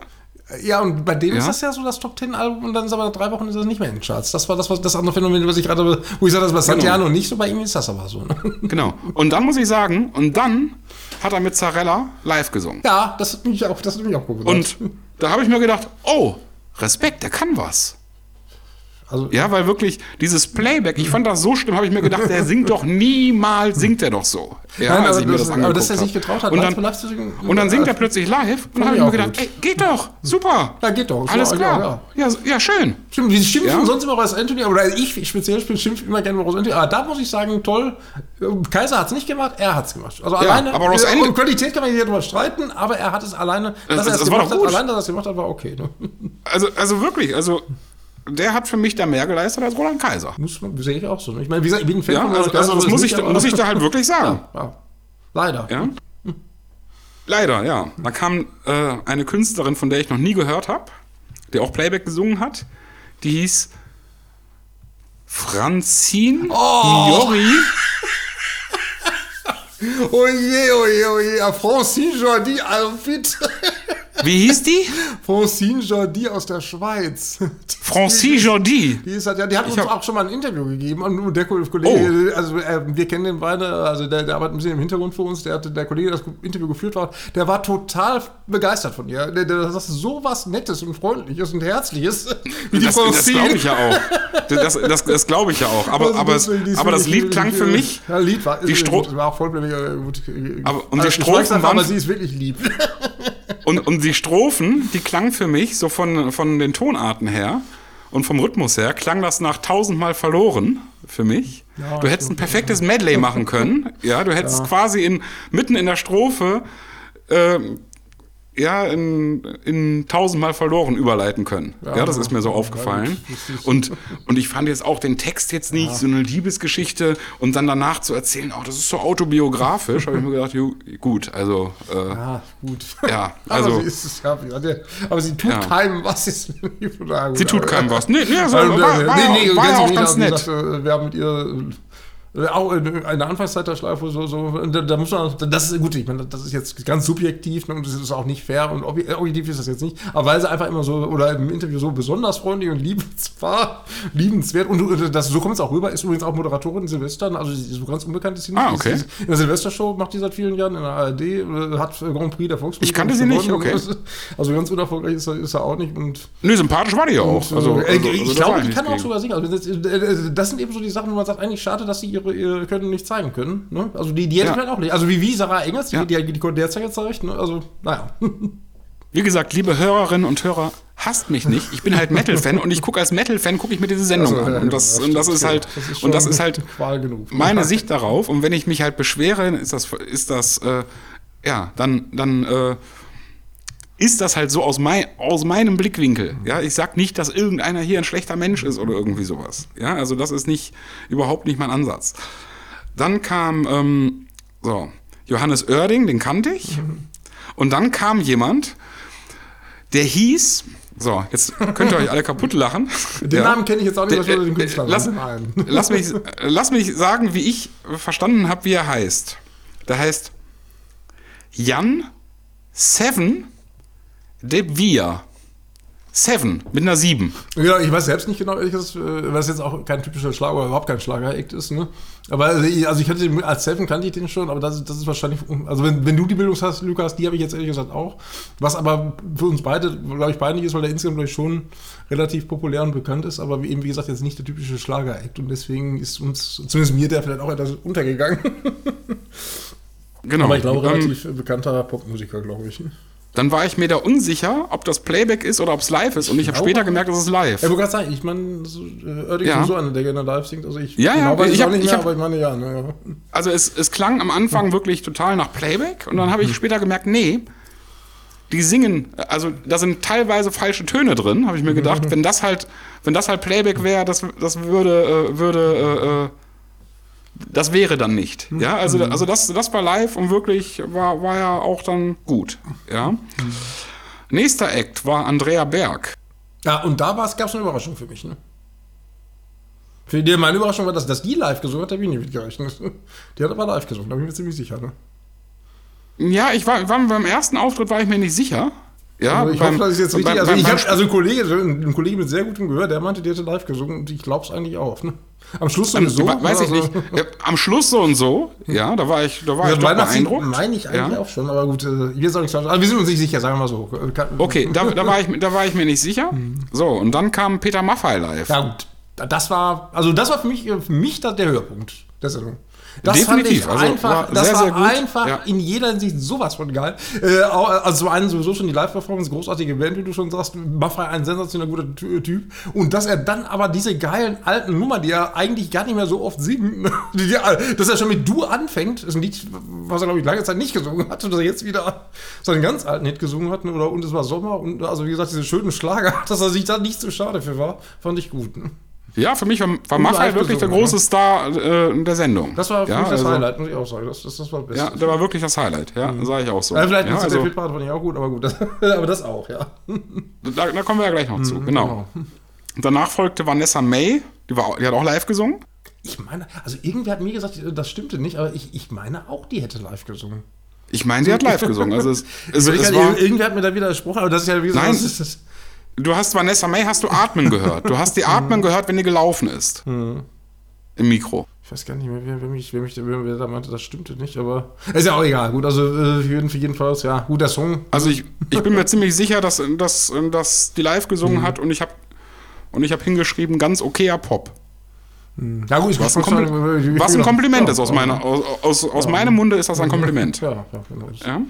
Ja, und bei dem ja. ist das ja so das Top Ten Album und dann ist aber nach drei Wochen ist das nicht mehr in den Charts. Das war das, was, das andere Phänomen, was ich gerade, wo ich sage, das war Santiano genau. nicht so, bei ihm ist das aber so. Ne? Genau. Und dann muss ich sagen, und dann hat er mit Zarella live gesungen. Ja, das hat mich auch, das hat mich auch gewundert. Und da habe ich mir gedacht, oh, Respekt, der kann was. Also, ja, weil wirklich dieses Playback, ich fand das so schlimm, habe ich mir gedacht, der singt doch niemals, singt er doch so. Ja, Nein, als ich mir das, das aber dass er sich getraut hat, und dann, live zu singen. Und dann singt er plötzlich live und dann habe ich mir gedacht, ey, geht doch, super. Ja, geht doch. Alles klar. Ja, ja, ja schön. Stimmt, die schimpfen ja? sonst immer Ross Anthony, oder ich speziell schimpfe immer gerne Ross Anthony, aber da muss ich sagen, toll, Kaiser hat es nicht gemacht, er hat es gemacht. Also alleine, aber Ross Anthony, Qualität kann man hier drüber streiten, aber er hat es alleine, dass er es gemacht hat, alleine, dass er es gemacht hat, war okay. Ne? Also, also wirklich, also der hat für mich da mehr geleistet als Roland Kaiser. Muss man, sehe ich auch so. Ich meine, wie gesagt, ich bin ein Fan ja, von Roland also, also das muss ich, muss ich da halt wirklich sagen. <laughs> Ja, ja. Leider. Ja? Leider, ja. Da kam äh, eine Künstlerin, von der ich noch nie gehört habe, die auch Playback gesungen hat. Die hieß Franzin oh. Jori. <laughs> oh je, oh je, oh je. Francine Jordi, also bitte. Wie hieß die? Francine Jordi aus der Schweiz. <laughs> Francine Jordi? Die, ist, ja, die hat uns auch schon mal ein Interview gegeben. Und der Kollege, oh. also äh, wir kennen den beide, also der, der arbeitet ein bisschen im Hintergrund für uns. Der, hatte, der Kollege, der das Interview geführt hat, der war total begeistert von ihr. Der, der, das ist so was Nettes und Freundliches und Herzliches. Wie die das, das glaube ich ja auch. Das, das, das glaube ich ja auch. Aber, aber, aber das Lied klang für mich. Ja, Lied war, die Stro war auch voll gut. Aber, und die Strophen waren. Aber sie ist wirklich lieb. Und, und die Strophen, die klangen für mich so von, von den Tonarten her und vom Rhythmus her, klang das nach tausendmal verloren für mich. Ja, du hättest ein perfektes Medley machen können. Ja, du hättest ja. quasi in, mitten in der Strophe äh, ja, in, in tausendmal verloren überleiten können. Ja, ja das ist mir so aufgefallen. <laughs> Und, und ich fand jetzt auch den Text jetzt nicht, ja. so eine Liebesgeschichte und dann danach zu erzählen, oh, das ist so autobiografisch, habe ich mir gedacht, gut, also. Äh, ja, gut. Ja, <laughs> also. aber, sie, ist, ja, aber sie tut keinem was, <laughs> ist Sie tut keinem was. Nee, nee, also, war, war, nee, nee, war ja auch ganz nett. Gesagt, wir haben mit ihr äh, auch in der Anfangszeit der Schleife, so, so da, da, muss man, das ist gut, ich meine, das ist jetzt ganz subjektiv ne, und das ist auch nicht fair und objektiv ist das jetzt nicht, aber weil sie einfach immer so, oder im Interview so besonders freundlich und liebenswert, liebenswert und das, so kommt es auch rüber, ist übrigens auch Moderatorin in Silvestern, also so ganz unbekannt ist sie nicht. Ah, okay. in der Silvestershow macht die seit vielen Jahren in der ARD, äh, hat Grand Prix der Volksmusik. Ich kannte sie nicht, okay. <laughs> Also ganz unerfolgreich ist er, ist er auch nicht. Und nee, sympathisch war die auch. Und, also, also, also, ich glaube, die kann auch sogar singen. Also das, das, sind eben so die Sachen, wo man sagt, eigentlich schade, dass sie ihre ihre, ihre Können nicht zeigen können. Ne? Also die, die hätte ja. ich halt auch nicht. Also wie, wie Sarah Engels, die, ja. die, die, die konnte derzeit gezeigt. Ne? Also, naja. <laughs> Wie gesagt, liebe Hörerinnen und Hörer, hasst mich nicht. Ich bin halt Metal-Fan und ich gucke als Metal-Fan gucke ich mir diese Sendung also, an. Und das, ja, und das ist halt das ist und das ist halt <laughs> meine <laughs> Sicht darauf. Und wenn ich mich halt beschwere, ist das ist das äh, ja dann dann äh, ist das halt so aus, mein, aus meinem Blickwinkel. Ja, ich sag nicht, dass irgendeiner hier ein schlechter Mensch ist oder irgendwie sowas. Ja, also das ist nicht überhaupt nicht mein Ansatz. Dann kam ähm, so Johannes Oerding, den kannte ich. Und dann kam jemand, der hieß so, jetzt könnt ihr euch alle kaputt lachen. <laughs> Den ja. Namen kenne ich jetzt auch nicht, was den Künstler lass, <laughs> lass, mich, lass mich sagen, wie ich verstanden habe, wie er heißt. Der heißt Jan Seven De Via. Seven mit einer Sieben. Ja, ich weiß selbst nicht genau, ehrlich gesagt, äh, was jetzt auch kein typischer Schlager oder überhaupt kein Schlager-Act ist. Ne? Aber also ich, also ich hatte den, als Seven kannte ich den schon, aber das, das ist wahrscheinlich, also wenn, wenn du die Bildung hast, Lukas, die habe ich jetzt ehrlich gesagt auch. Was aber für uns beide, glaube ich, peinlich ist, weil der insgesamt, glaube ich, schon relativ populär und bekannt ist, aber eben, wie gesagt, jetzt nicht der typische Schlager-Act und deswegen ist uns, zumindest mir, der vielleicht auch etwas untergegangen. genau. Aber ich glaube, relativ ähm, bekannter Popmusiker, glaube ich. Dann war ich mir da unsicher, ob das Playback ist oder ob es live ist. Und ich habe später gemerkt, dass es live. Ja, ich wollte gerade sagen, ich meine, so, äh, ja. so einer, der gerne live singt. Also ich ja, ja, genau, ich, ich habe nicht mehr, hab, aber ich meine, ja. Ne, Also es, es klang am Anfang wirklich total nach Playback. Und dann habe ich später gemerkt, nee, die singen, also da sind teilweise falsche Töne drin, habe ich mir gedacht. wenn das halt, wenn das halt Playback wäre, das, das würde, äh, würde äh, äh das wäre dann nicht. Ja, also, mhm. also das, das war live und wirklich war, war ja auch dann gut. Ja. Mhm. Nächster Act war Andrea Berg. Ja, und da gab es eine Überraschung für mich, ne? Für die, meine Überraschung war, dass, dass die live gesungen hat, habe ich nicht mitgerechnet. <laughs> Die hat aber live gesungen, da bin ich mir ziemlich sicher, ne? Ja, ich war, war beim ersten Auftritt war ich mir nicht sicher. Ja, also ich beim, hoffe, das ist jetzt richtig. Beim, also, ich hab, also ein Kollege, ein Kollege mit sehr gutem Gehör, der meinte, der hätte live gesungen und ich glaube es eigentlich auch. Ne? Am Schluss sowieso. Ähm, weiß ich nicht. Am Schluss so und so, ja, da war ich, da war ja, ich doch beeindruckt. meine ich eigentlich ja. auch schon, aber gut, äh, wir, sagen, also wir sind uns nicht sicher, sagen wir mal so. Okay, da, da, war, ich, da war ich mir nicht sicher. Hm. So, und dann kam Peter Maffay live. Ja, gut. das war, also das war für mich, für mich der Höhepunkt der Sendung. Das Definitiv. fand ich einfach, also war das sehr, war sehr einfach ja. in jeder Hinsicht sowas von geil. Äh, also zum einen sowieso schon die Live-Performance, großartige Band, wie du schon sagst, Maffei ein sensationell guter Typ. Und dass er dann aber diese geilen alten Nummern, die er eigentlich gar nicht mehr so oft singt, <laughs> dass er schon mit Du anfängt, ist ein Lied, was er glaube ich lange Zeit nicht gesungen hat und dass er jetzt wieder seinen ganz alten Hit gesungen hat, oder Und es war Sommer und also wie gesagt, diese schönen Schlager, <laughs> dass er sich da nicht so schade für war, fand ich gut. Ja, für mich war, war Maffei wirklich der große ne? Star äh, der Sendung. Das war für ja, mich das also, Highlight, muss ich auch sagen. Das, das, das war das Beste. Ja, der war wirklich das Highlight, ja, mhm. sage ich auch so. Ja, vielleicht ja, also, der Fitpart fand ich auch gut, aber gut. Das, <laughs> aber das auch, ja. Da, da, kommen wir ja gleich noch zu, mhm, genau. genau. Danach folgte Vanessa May, die, war, die hat auch live gesungen. Ich meine, also irgendwer hat mir gesagt, das stimmte nicht, aber ich, ich meine auch, die hätte live gesungen. Ich meine, die hat live gesungen. Also es, <laughs> es, es war, irgendwer hat mir da widersprochen, aber das ist ja wie so. Nein, das, das, Du hast Vanessa May, hast du Atmen gehört. Du hast die Atmen <laughs> gehört, wenn die gelaufen ist. Mhm. Im Mikro. Ich weiß gar nicht mehr, wer, wer, mich, wer, mich, wer, da meinte, das stimmte nicht, aber ist ja auch egal. Gut, also äh, für jeden, für jedenfalls, ja, guter Song. Also ich, ich bin mir ziemlich sicher, dass, dass, dass die live gesungen mhm. hat und ich habe und ich habe hingeschrieben, ganz okayer Pop. Mhm. Ja, gut, ich was, ein, Kompli was ein Kompliment ist aus, meiner, aus, aus, aus ja. meinem Munde ist das ein Kompliment. Ja, ja, genau. Ja?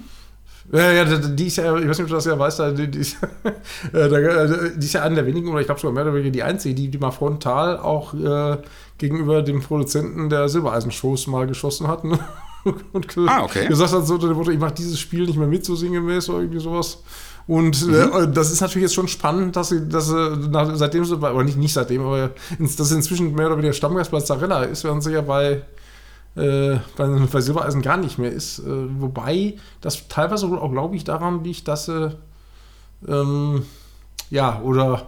Ja, ja, die ist ja, ich weiß nicht, ob du das ja weißt, die, die, ist, <laughs> äh, die ist ja eine der wenigen, oder ich glaube sogar mehr oder weniger die einzige, die, die mal frontal auch äh, gegenüber dem Produzenten der Silbereisen-Shows mal geschossen hat. Ne? <laughs> Und ah, okay. gesagt hat, so, ich mache dieses Spiel nicht mehr mit, so sinngemäß oder irgendwie sowas. Und mhm. äh, das ist natürlich jetzt schon spannend, dass sie, dass sie nach, seitdem sie, aber nicht, nicht seitdem, aber dass sie inzwischen mehr oder weniger Stammgast bei Zarella ist, während sie ja bei äh, bei, bei Silbereisen gar nicht mehr ist. Äh, wobei das teilweise wohl auch, glaube ich, daran liegt, dass sie, ähm, ja, oder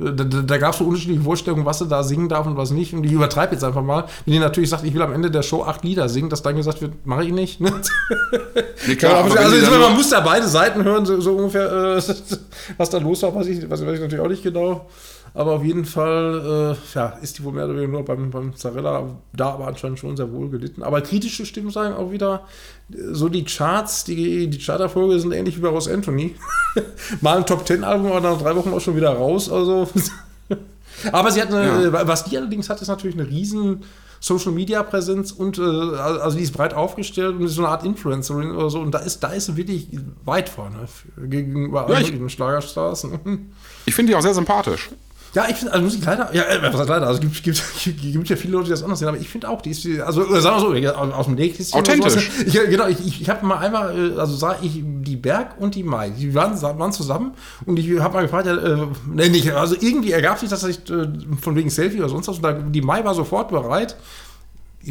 äh, da, da gab es so unterschiedliche Vorstellungen, was sie da singen darf und was nicht. Und ich übertreibe jetzt einfach mal. Wenn die natürlich sagt, ich will am Ende der Show acht Lieder singen, dass dann gesagt wird, mache ich nicht. Ne? Nee, klar, also, also man muss da beide Seiten hören, so, so ungefähr, äh, <laughs> was da los war, weiß ich, weiß, weiß ich natürlich auch nicht genau. Aber auf jeden Fall äh, ja, ist die wohl mehr oder weniger nur beim, beim Zarella da aber anscheinend schon sehr wohl gelitten. Aber kritische Stimmen sagen auch wieder, so die Charts, die, die Charterfolge sind ähnlich wie bei Ross Anthony. <laughs> Mal ein Top Ten Album, aber nach drei Wochen auch schon wieder raus. Also. <laughs> aber sie hat eine, ja. was die allerdings hat, ist natürlich eine riesen Social Media Präsenz und äh, also die ist breit aufgestellt und ist so eine Art Influencerin oder so und da ist da ist sie wirklich weit vorne gegenüber ja, anderen Schlagerstars. <laughs> Ich finde die auch sehr sympathisch. Ja, ich finde, also muss ich leider, ja, äh, was heißt leider, also gibt, gibt, <laughs> gibt ja viele Leute, die das anders sehen, aber ich finde auch, die ist, also sagen wir so, aus dem Nähkästchen. Authentisch. Ich, genau, ich, ich, habe mal einmal, äh, also sah ich die Berg und die Mai, die waren, waren zusammen und ich habe mal gefragt, ja, äh, nee, nicht, also irgendwie ergab sich das, dass ich, äh, von wegen Selfie oder sonst was, und da, die Mai war sofort bereit,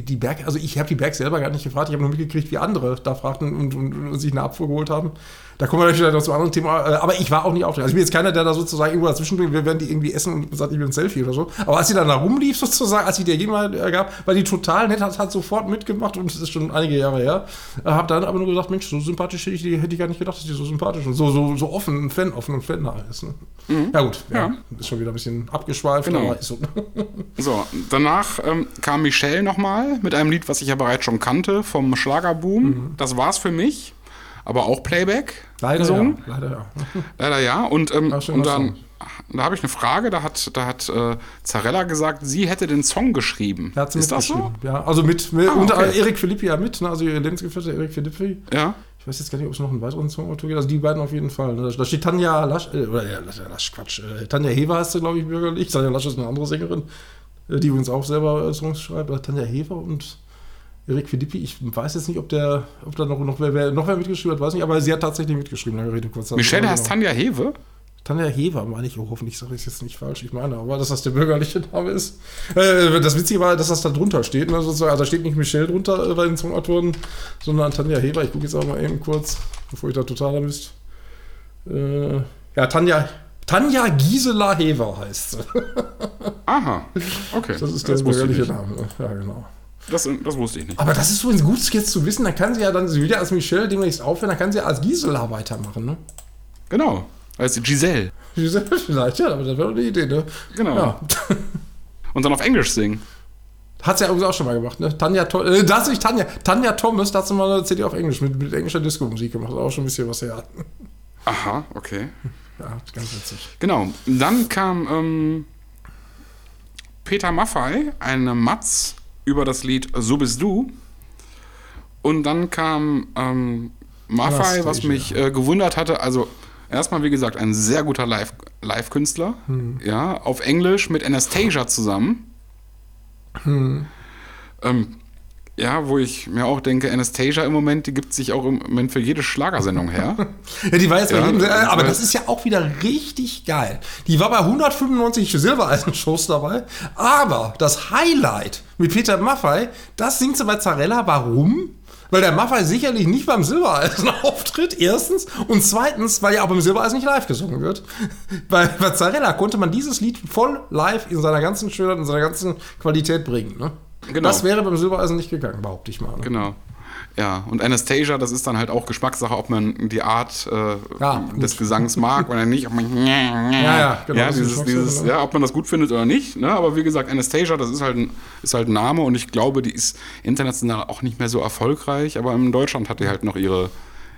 die Berg, also ich habe die Berg selber gar nicht gefragt, ich habe nur mitgekriegt, wie andere da fragten und, und, und, sich eine Abfuhr geholt haben. Da kommen wir natürlich noch zu einem anderen Thema. Äh, aber ich war auch nicht aufgeregt. Also ich bin jetzt keiner, der da sozusagen irgendwo dazwischen bringt, wir werden die irgendwie essen und sagt, ich will ein Selfie oder so. Aber als sie dann da rumlief sozusagen, als sie dir jemand gab, war die total nett, hat, hat sofort mitgemacht und das ist schon einige Jahre her. Äh, hab dann aber nur gesagt, Mensch, so sympathisch hätte ich, hätte ich gar nicht gedacht, dass die so sympathisch und so, so, so offen und fan, offen und fannah ist. Ne? Mhm. Ja gut, ja, ja. ist schon wieder ein bisschen abgeschweift, genau. aber ist so. <laughs> so, danach ähm, kam Michelle nochmal mit einem Lied, was ich ja bereits schon kannte, vom Schlagerboom. Mhm. Das war's für mich aber auch Playback leider gesungen. Ja, leider ja. Leider ja. Und, ähm, und dann da habe ich eine Frage, da hat, da hat äh, Zarella gesagt, sie hätte den Song geschrieben. Ja, Ist das so? Ja, also mit, mit ah, okay. Erik Philippi ja mit, ne? also ihr Lebensgefährte Erik Philippi. Ja. Ich weiß jetzt gar nicht, ob es noch einen weiteren Songautor gibt. Also die beiden auf jeden Fall. Ne? Da steht Tanja Lasch, äh, oder ja, Lasch, Quatsch. Äh, Tanja Hever heißt sie, glaube ich, bürgerlich. Tanja Lasch ist eine andere Sängerin, äh, die übrigens auch selber äh, Songs schreibt. Tanja Hever und Erik Philippi, ich weiß jetzt nicht, ob der, ob da noch, noch, wer, noch wer mitgeschrieben hat, weiß nicht, aber sie hat tatsächlich mitgeschrieben, lange Rede, kurz. Michelle heißt Tanja Hewe? Tanja Hever, meine ich, oh, hoffentlich sage ich es jetzt nicht falsch, ich meine, aber dass das der bürgerliche Name ist. Äh, das Witzige war, dass das da drunter steht, ne, also da steht nicht Michelle drunter äh, bei den Songautoren, sondern Tanja Hever. Ich gucke jetzt auch mal eben kurz, bevor ich da total Mist. Äh, ja, Tanja, Tanja Gisela Hever heißt sie. Aha, okay. Das ist der das bürgerliche Name, ja, genau. Das, das wusste ich nicht. Aber das ist so gut jetzt zu wissen, dann kann sie ja dann wieder als Michelle demnächst aufhören, dann kann sie ja als Gisela weitermachen, ne? Genau, als Giselle. Giselle vielleicht, ja, aber das wäre eine Idee, ne? Genau. Ja. Und dann auf Englisch singen. Hat sie ja übrigens auch schon mal gemacht, ne? Tanja, äh, da sich Tanja, Tanja Thomas, da hat sie mal eine CD auf Englisch mit, mit englischer Disco-Musik gemacht. Das ist auch schon ein bisschen was her. Aha, okay. Ja, ganz witzig. Genau. Dann kam ähm, Peter Maffei eine Matz über das Lied So bist du. Und dann kam ähm, Maffei, was mich äh, gewundert hatte. Also erstmal, wie gesagt, ein sehr guter Live-Künstler. Hm. Ja, auf Englisch mit Anastasia zusammen. Hm. Ähm, ja, wo ich mir auch denke, Anastasia im Moment, die gibt sich auch im Moment für jede Schlagersendung her. <laughs> ja, die war jetzt bei ja, jedem, aber das ist ja auch wieder richtig geil. Die war bei 195 Silbereisen-Shows dabei, aber das Highlight mit Peter Maffei, das singt sie bei Zarella. Warum? Weil der Maffei sicherlich nicht beim Silbereisen <laughs> auftritt, erstens. Und zweitens, weil ja auch beim Silbereisen nicht live gesungen wird. <laughs> Bei, bei Zarella konnte man dieses Lied voll live in seiner ganzen Schönheit, in seiner ganzen Qualität bringen. Ne? Genau. Das wäre beim Silbereisen nicht gegangen, behaupte ich mal. Ne? Genau. Ja, und Anastasia, das ist dann halt auch Geschmackssache, ob man die Art äh, ja, des Gesangs mag oder nicht. Ob man <laughs> <laughs> ja, ja, genau, ja, dieses, dieses, ja, ob man das gut findet oder nicht. Ne? Aber wie gesagt, Anastasia, das ist halt, ein, ist halt ein Name und ich glaube, die ist international auch nicht mehr so erfolgreich, aber in Deutschland hat die halt noch ihre,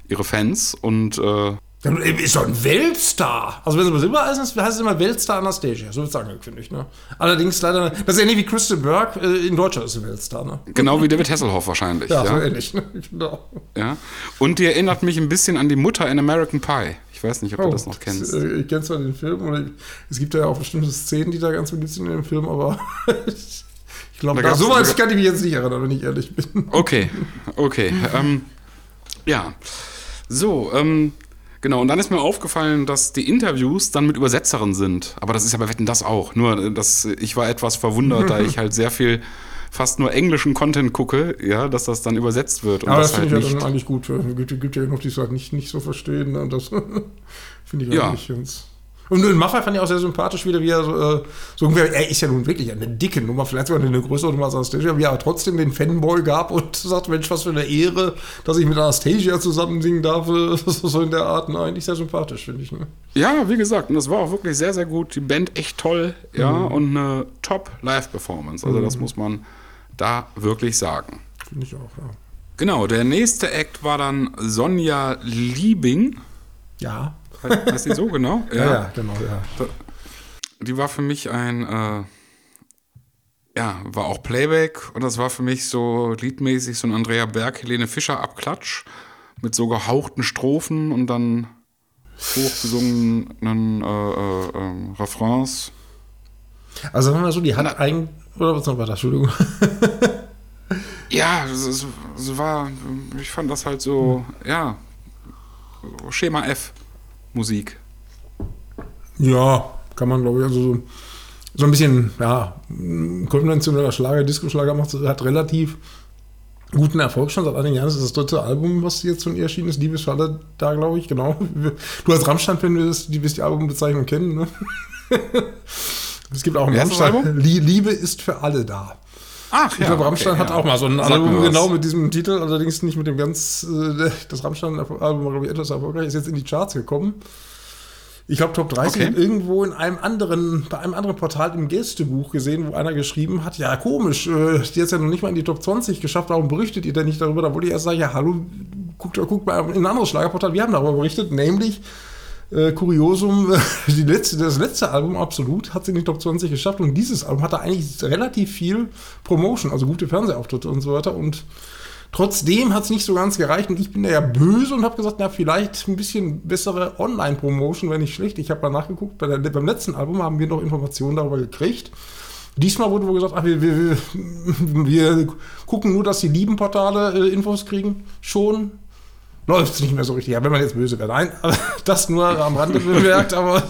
ihre Fans und äh, ist doch ein Weltstar. Also, wenn es über Silbereisen ist, heißt es immer Weltstar Anastasia. So wird es angekündigt, ich. Ne? Allerdings leider, das ist ähnlich wie Kristen Burke äh, in Deutschland ist ein Weltstar. Ne? Genau wie David Hasselhoff wahrscheinlich. Ja, ja? so ähnlich. Ne? Genau. Ja. Und die erinnert mich ein bisschen an die Mutter in American Pie. Ich weiß nicht, ob oh, du das noch kennst. Das, äh, ich kenne zwar den Film, oder es gibt ja auch bestimmte Szenen, die da ganz beliebt sind in dem Film, aber <laughs> ich glaube, so weit kann ich mich jetzt nicht erinnern, wenn ich ehrlich bin. Okay, okay. ähm, ja. So, ähm, Genau, und dann ist mir aufgefallen, dass die Interviews dann mit Übersetzerinnen sind. Aber das ist ja bei Wetten das auch. Nur, äh, dass ich war etwas verwundert, da ich halt sehr viel fast nur englischen Content gucke, ja, dass das dann übersetzt wird. Und Aber das, das finde halt ich ja dann eigentlich gut. Es gibt, gibt ja genug, die es halt nicht, nicht so verstehen. Und das <laughs> finde ich ja. eigentlich ganz. Und den Maffei fand ich auch sehr sympathisch wieder, wie er so, äh, so ungefähr, er ist ja nun wirklich eine dicke Nummer, vielleicht sogar eine größere Nummer als Anastasia, wie er trotzdem den Fanboy gab und <laughs> sagt, Mensch, was für eine Ehre, dass ich mit Anastasia zusammen singen darf, <laughs> so in der Art. Nein, eigentlich sehr sympathisch, finde ich. Ne? Ja, wie gesagt, und das war auch wirklich sehr, sehr gut. Die Band echt toll, ja, mhm. und eine Top-Live-Performance. Also mhm. das muss man da wirklich sagen. Finde ich auch, ja. Genau, der nächste Act war dann Sonja Liebing. Ja. Heißt die so genau? Ja, ja, ja genau, ja. Die war für mich ein, äh, ja, war auch Playback und das war für mich so liedmäßig so ein Andrea Berg, Helene Fischer Abklatsch mit so gehauchten Strophen und dann hochgesungenen äh, äh, äh, Refrains. Also sagen wir mal so, die hat eigentlich, oder was noch weiter, Entschuldigung. <laughs> ja, es, es, es, war, ich fand das halt so, hm. ja, Schema F. Musik. Ja, kann man glaube ich, also so, so ein bisschen, ja, konventioneller Schlager, Disco-Schlager macht, hat relativ guten Erfolg schon seit einigen Jahren. Das ist das dritte Album, was jetzt von ihr erschienen ist. Liebe ist für alle da, glaube ich, genau. Du als Rammstein-Fan wirst die, die Albumbezeichnung kennen, ne? es gibt auch ein Rammstein. Liebe ist für alle da. Ach, ich ja, glaube, Rammstein okay, hat ja. auch mal so ein Album genau mit diesem Titel, allerdings nicht mit dem ganz. Äh, <laughs> das Rammstein-Album war, glaube ich, etwas erfolgreich, ist jetzt in die Charts gekommen. Ich glaube, Top 30 okay. irgendwo in einem anderen, bei einem anderen Portal im Gästebuch gesehen, wo einer geschrieben hat, ja, komisch, äh, die hat ja noch nicht mal in die Top 20 geschafft, warum berichtet ihr denn nicht darüber? Da wollte ich erst sagen, ja, hallo, guckt, guckt mal in ein anderes Schlagerportal, wir haben darüber berichtet, nämlich äh, Kuriosum, <laughs> die letzte, das letzte Album absolut hat sie in die Top 20 geschafft und dieses Album hatte eigentlich relativ viel Promotion, also gute Fernsehauftritte und so weiter und Trotzdem hat es nicht so ganz gereicht und ich bin da ja böse und habe gesagt, na, vielleicht ein bisschen bessere Online-Promotion wäre nicht schlecht. Ich habe mal nachgeguckt, bei der, beim letzten Album haben wir noch Informationen darüber gekriegt. Diesmal wurde wohl gesagt, ach, wir, wir, wir gucken nur, dass die lieben Portale äh, Infos kriegen. Schon läuft es nicht mehr so richtig. Ja, wenn man jetzt böse wäre. Nein, <laughs> das nur am Rande bemerkt, aber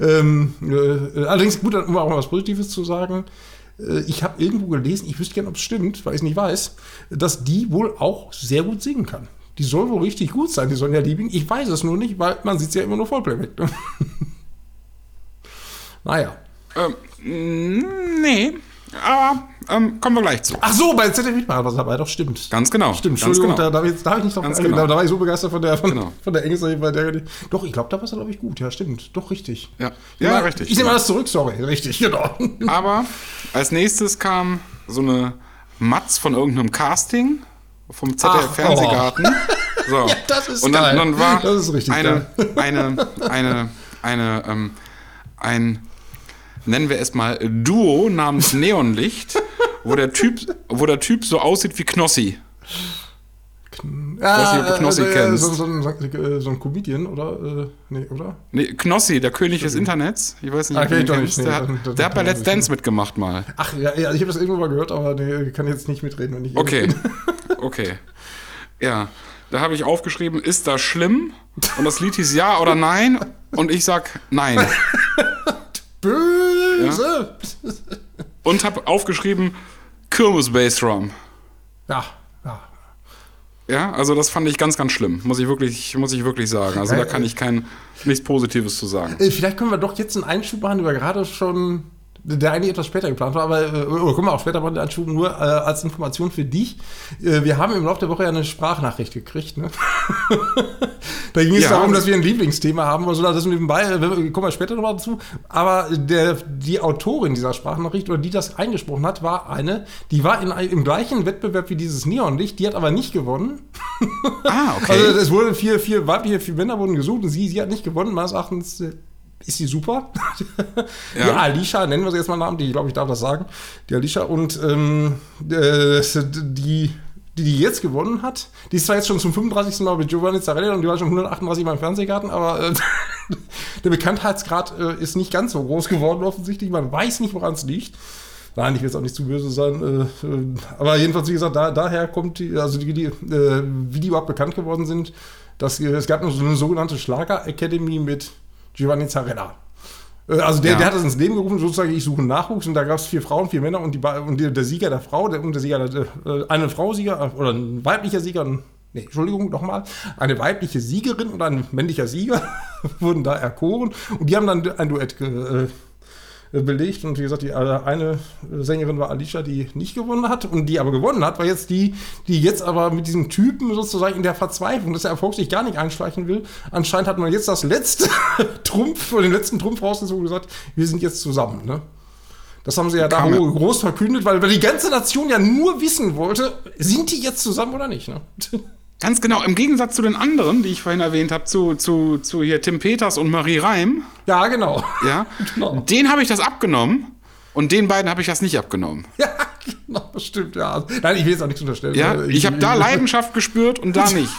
ähm, äh, allerdings gut, um auch mal was Positives zu sagen. Äh, ich habe irgendwo gelesen, ich wüsste gerne, ob es stimmt, weil ich es nicht weiß, dass die wohl auch sehr gut singen kann. Die soll wohl richtig gut sein, die Sonja Liebing. Ich weiß es nur nicht, weil man sieht sie ja immer nur Vollplayback. Ne? <laughs> naja. Ähm, nee. Aber ähm, kommen wir gleich zu. Ach so, bei ZDF Mitmacharbeit, doch stimmt. Ganz genau. Stimmt, Entschuldigung, genau. da, da, da habe ich nicht drauf genau. da, da, war ich so begeistert von der, von, genau. von der Engelsserie bei der. Doch, ich glaube, da war es, glaube ich, gut. Ja, stimmt. Doch, richtig. Ja, ja, ja richtig. Ich nehme alles zurück, sorry. Richtig, genau. <laughs> Aber als nächstes kam so eine Matz von irgendeinem Casting vom ZDF-Fernsehgarten. Oh. So. <laughs> ja, das ist Und dann, dann war das ist richtig eine, eine, eine, eine, eine, ähm, ein nennen wir es mal, Duo namens Neonlicht, <laughs> wo der Typ, wo der Typ so aussieht wie Knossi. Ja, weiß nicht, ob du Knossi äh, kennst. So, so, so, so, ein Comedian, oder? Äh, nee, oder? Nee, Knossi, der König des Internets. Ich weiß nicht, ah, okay, nicht der, hat, der hat bei Let's Dance mitgemacht mal. Ach, ja, ja ich habe das irgendwo mal gehört, aber nee, kann jetzt nicht mitreden, wenn ich Okay, <laughs> okay. Ja, da habe ich aufgeschrieben, ist das schlimm? Und das Lied hieß Ja oder Nein. Und ich sag Nein. <laughs> Böse! Ja? Und habe aufgeschrieben, Kirmes Bassdrum. Ja, ja. Ja, also das fand ich ganz, ganz schlimm, muss ich wirklich, muss ich wirklich sagen. Also da kann ich kein nichts Positives zu sagen. Äh, vielleicht können wir doch jetzt einen Einschub machen, über gerade schon der eigentlich etwas später geplant war, aber äh, oder können wir auch später machen, der Anschub nur äh, als Information für dich. Äh, wir haben im Laufe der Woche ja eine Sprachnachricht gekriegt. Ne? <laughs> da ging es ja, darum, dass wir ein Lieblingsthema haben, also das nebenbei, äh, kommen wir später nochmal dazu. Aber der, die Autorin dieser Sprachnachricht oder die das eingesprochen hat, war eine, die war in, im gleichen Wettbewerb wie dieses Neonlicht, die hat aber nicht gewonnen. ah, okay. <laughs> Also es wurden vier, vier weibliche, vier Männer wurden gesucht und sie, sie hat nicht gewonnen, meines Erachtens äh, ist sie super. <laughs> Ja. Die Alicia, nennen wir sie jetzt mal Namen, die, glaube ich, darf das sagen. Die Alicia und ähm, äh, die, die, die jetzt gewonnen hat, die ist zwar jetzt schon zum 35. Mal mit Giovanni Zarelli und die war schon 138 Mal im Fernsehgarten, aber äh, <laughs> der Bekanntheitsgrad äh, ist nicht ganz so groß geworden offensichtlich. Man weiß nicht, woran es liegt. Nein, ich will jetzt auch nicht zu böse sein. Äh, äh, aber jedenfalls, wie gesagt, da, daher kommt die, also die, die äh, wie die überhaupt bekannt geworden sind, dass es gab noch so eine sogenannte Schlager Academy mit Giovanni Zarella. Äh, also der, ja. der hat das ins Leben gerufen, sozusagen, ich suche Nachwuchs und da gab es vier Frauen, vier Männer und, die, und der Sieger der Frau, der, und der Sieger, der, äh, eine Frau Sieger äh, oder ein weiblicher Sieger, ein, nee, Entschuldigung, nochmal, eine weibliche Siegerin und ein männlicher Sieger <laughs> wurden da erkoren und die haben dann ein Duett ge, belegt. Und wie gesagt, die eine Sängerin war Alicia, die nicht gewonnen hat. Und die aber gewonnen hat, war jetzt die, die jetzt aber mit diesem Typen sozusagen in der Verzweiflung, dass der Erfolg sich gar nicht einschleichen will. Anscheinend hat man jetzt das letzte <laughs> Trumpf, den letzten Trumpf rausgezogen und gesagt, wir sind jetzt zusammen. Ne? Das haben sie ja da groß verkündet, weil, weil die ganze Nation ja nur wissen wollte, sind die jetzt zusammen oder nicht. Ne? <laughs> Ganz genau, im Gegensatz zu den anderen, die ich vorhin erwähnt habe, zu, zu, zu hier Tim Peters und Marie Reim. Ja, genau. Ja, <laughs> genau. Den habe ich das abgenommen und den beiden habe ich das nicht abgenommen. Ja, <laughs> genau, stimmt, ja. Nein, ich will jetzt auch nichts unterstellen. Ja, ich, ich habe da Leidenschaft gespürt und da <laughs> nicht.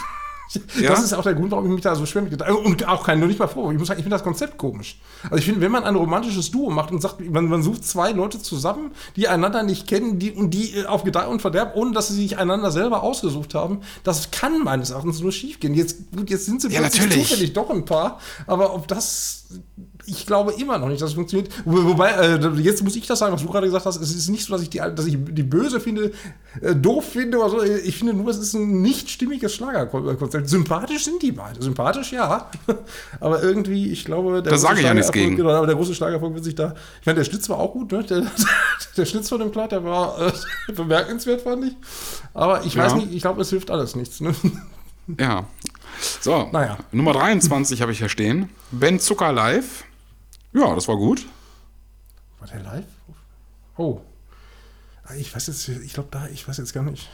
Das ja? ist auch der Grund, warum ich mich da so schwer mit Und auch kein, nur nicht mal froh. Ich muss sagen, ich finde das Konzept komisch. Also ich finde, wenn man ein romantisches Duo macht und sagt, man, man sucht zwei Leute zusammen, die einander nicht kennen, die, und die äh, auf Gedeih und Verderb, ohne dass sie sich einander selber ausgesucht haben, das kann meines Erachtens nur schief gehen. Jetzt, gut, jetzt sind sie ja, plötzlich zufällig doch ein Paar, aber ob das ich glaube immer noch nicht, dass es funktioniert. Wobei, äh, jetzt muss ich das sagen, was du gerade gesagt hast. Es ist nicht so, dass ich die, dass ich die Böse finde, äh, doof finde oder so. Ich finde nur, es ist ein nicht stimmiges Schlagerkonzept. Sympathisch sind die beiden. Sympathisch, ja. <laughs> aber irgendwie, ich glaube, der da sage ich ja nichts gegen. Genau, aber der große Schlagerfolg wird sich da. Ich meine, der Schlitz war auch gut, ne? Der, <laughs> der Schlitz von dem Kleid, der war äh, <laughs> bemerkenswert, fand ich. Aber ich ja. weiß nicht, ich glaube, es hilft alles nichts. Ne? Ja. So, naja. Nummer 23 habe ich hier stehen. Ben Zucker live. Ja, das war gut. War der live? Oh. Ah, ich weiß jetzt, ich glaube da, ich weiß jetzt gar nicht.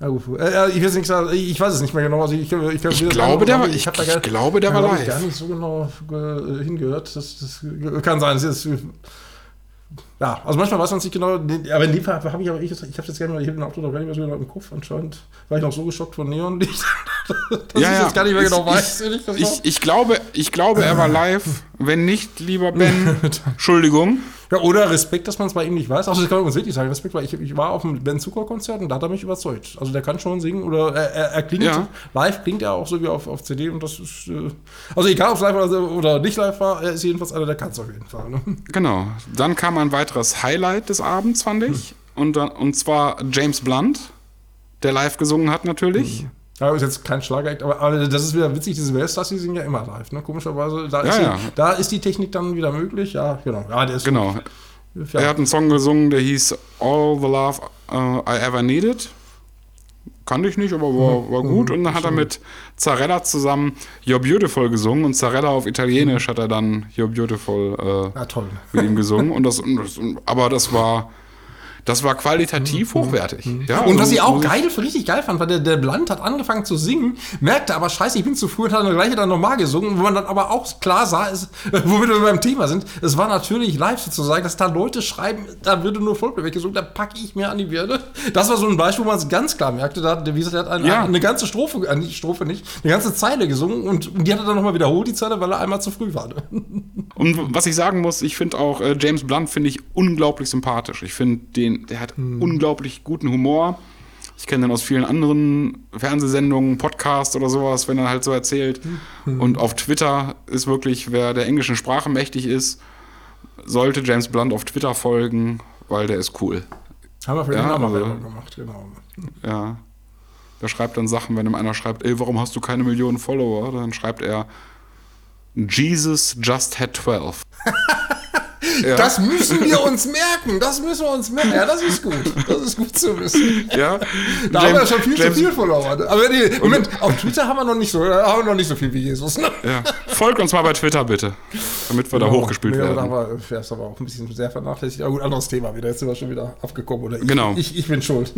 Ja, gut. Äh, ich, weiß nicht, ich weiß es nicht mehr genau. Also ich, ich, ich glaube, der, war, ich, ich, ich glaube, der war live. Ich gar nicht so genau äh, hingehört. Das, das kann sein. Das ist, ja, also manchmal weiß man es nicht genau, aber in dem Fall habe ich aber, ich, ich habe jetzt gerne mal, ich habe den Auto noch gar nicht mehr so im Kopf, anscheinend war ich noch so geschockt von Neonlicht, <laughs> dass ja, ich jetzt gar nicht mehr genau ich, weiß. Ich, ich, ich, glaube, ich glaube, er war live, wenn nicht, lieber Ben, <laughs> Entschuldigung. Ja, oder Respekt, dass man es bei ihm nicht weiß. Also, das kann man wirklich sagen. Respekt, weil ich, ich war auf dem Ben Zucker-Konzert und da hat er mich überzeugt. Also, der kann schon singen oder er, er, er klingt ja. live, klingt er auch so wie auf, auf CD und das ist. Äh, also, egal ob es live oder, oder nicht live war, er ist jedenfalls einer, der kann es auf jeden Fall. Ne? Genau. Dann kam ein weiteres Highlight des Abends, fand ich. Hm. Und, und zwar James Blunt, der live gesungen hat, natürlich. Hm. Ja, ist jetzt kein Schlager, aber, aber das ist wieder witzig, diese Weltstars, die sind ja immer live, ne? Komischerweise. Da, ja, ist ja. Die, da ist die Technik dann wieder möglich, ja, genau. Ja, der ist genau. Ja. Er hat einen Song gesungen, der hieß All the Love uh, I Ever Needed. Kannte ich nicht, aber war, mhm. war gut. Und dann hat er mit Zarella zusammen You're Beautiful gesungen und Zarella auf Italienisch hat er dann You're Beautiful äh, ja, toll. mit ihm <laughs> gesungen. Und das, aber das war das war qualitativ mhm. hochwertig. Mhm. Ja, und was ich auch geil, richtig geil fand, weil der, der Blunt hat angefangen zu singen, merkte aber, scheiße, ich bin zu früh und hat dann gleich dann nochmal gesungen, wo man dann aber auch klar sah, ist, womit wir beim Thema sind, es war natürlich live sozusagen, dass da Leute schreiben, da würde nur Vollplayback gesungen, da packe ich mir an die Birne. Das war so ein Beispiel, wo man es ganz klar merkte, da, wie gesagt, er hat eine, ja. eine ganze Strophe, äh, nicht Strophe nicht, eine ganze Zeile gesungen und, und die hat er dann nochmal wiederholt, die Zeile, weil er einmal zu früh war. <laughs> Und was ich sagen muss, ich finde auch äh, James Blunt finde ich unglaublich sympathisch. Ich finde den, der hat hm. unglaublich guten Humor. Ich kenne den aus vielen anderen Fernsehsendungen, Podcasts oder sowas, wenn er halt so erzählt. Hm. Und auf Twitter ist wirklich, wer der englischen Sprache mächtig ist, sollte James Blunt auf Twitter folgen, weil der ist cool. Haben wir für ja, auch also, gemacht, genau. <laughs> Ja. Der schreibt dann Sachen, wenn ihm einer schreibt, ey, warum hast du keine Millionen Follower? Dann schreibt er, Jesus just had 12. <laughs> Ja. Das müssen wir uns merken. Das müssen wir uns merken. Ja, das ist gut. Das ist gut zu wissen. Ja. Da James, haben wir schon viel James, zu viel verloren. Aber nee, Moment, auf Twitter haben wir noch nicht so, haben wir noch nicht so viel wie Jesus. Ne? Ja. Folgt uns mal bei Twitter bitte, damit wir genau. da hochgespielt nee, werden. Da war, ist aber auch ein bisschen sehr vernachlässigt. Aber gut, anderes Thema wieder. Jetzt sind wir schon wieder abgekommen. Oder ich, genau. Ich, ich bin schuld.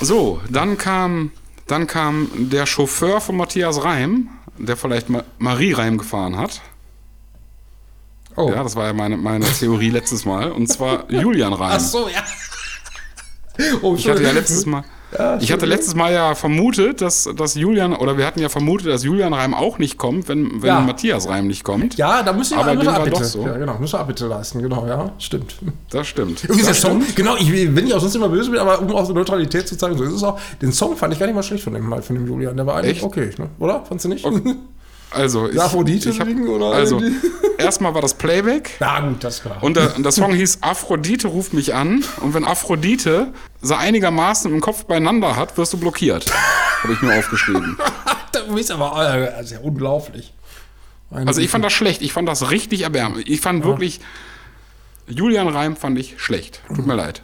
so, dann kam, dann kam der Chauffeur von Matthias Reim, der vielleicht Marie Reim gefahren hat. Oh. Ja, das war ja meine, meine Theorie letztes Mal. Und zwar <laughs> Julian Reim. Ach so, ja. Oh, ich hatte ja letztes Mal. Ja, ich hatte letztes Mal ja vermutet, dass, dass Julian, oder wir hatten ja vermutet, dass Julian Reim auch nicht kommt, wenn, wenn ja. Matthias Reim nicht kommt. Ja, da müssen wir aber müssen Abbitte. So. Ja, genau, müssen wir Abbitte leisten, genau, ja, stimmt. Das stimmt. Übrigens, das der Song, genau, ich, wenn ich auch sonst immer böse bin, aber um auch so Neutralität zu zeigen, so ist es auch. Den Song fand ich gar nicht mal schlecht von dem, von dem Julian, der war eigentlich Echt? okay, ne? oder? Fandst du nicht? Okay. <laughs> Also, ich, Aphrodite ich hab, oder? Also, <laughs> erstmal war das Playback. Ja, gut, das klar. Und der, der, Song hieß Aphrodite ruft mich an. Und wenn Aphrodite so einigermaßen im Kopf beieinander hat, wirst du blockiert. <laughs> Habe ich mir aufgeschrieben. <laughs> das ist aber äh, sehr unglaublich. Eine also, ich fand das schlecht. Ich fand das richtig erbärmlich. Ich fand ja. wirklich. Julian Reim fand ich schlecht. Tut mir leid.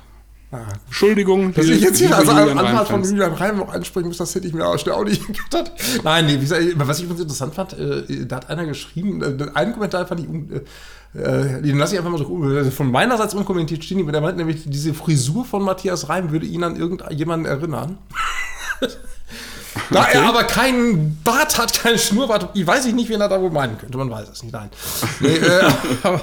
Ah, Entschuldigung. Dass ich jetzt hier als Anwalt von Julian Reim noch einspringen muss, das hätte ich mir auch schnell auch nicht <laughs> gedacht. Nein, nee, was ich ganz interessant fand, äh, da hat einer geschrieben, äh, einen Kommentar fand ich, äh, den lasse ich einfach mal so also von meinerseits unkommentiert stehen, der meint nämlich, diese Frisur von Matthias Reim würde ihn an irgendjemanden erinnern. <laughs> Da okay. er aber keinen Bart hat, keinen Schnurrbart, ich weiß ich nicht, wen er da wohl meinen könnte. Man weiß es nicht. Nein. <laughs> nee, äh, aber,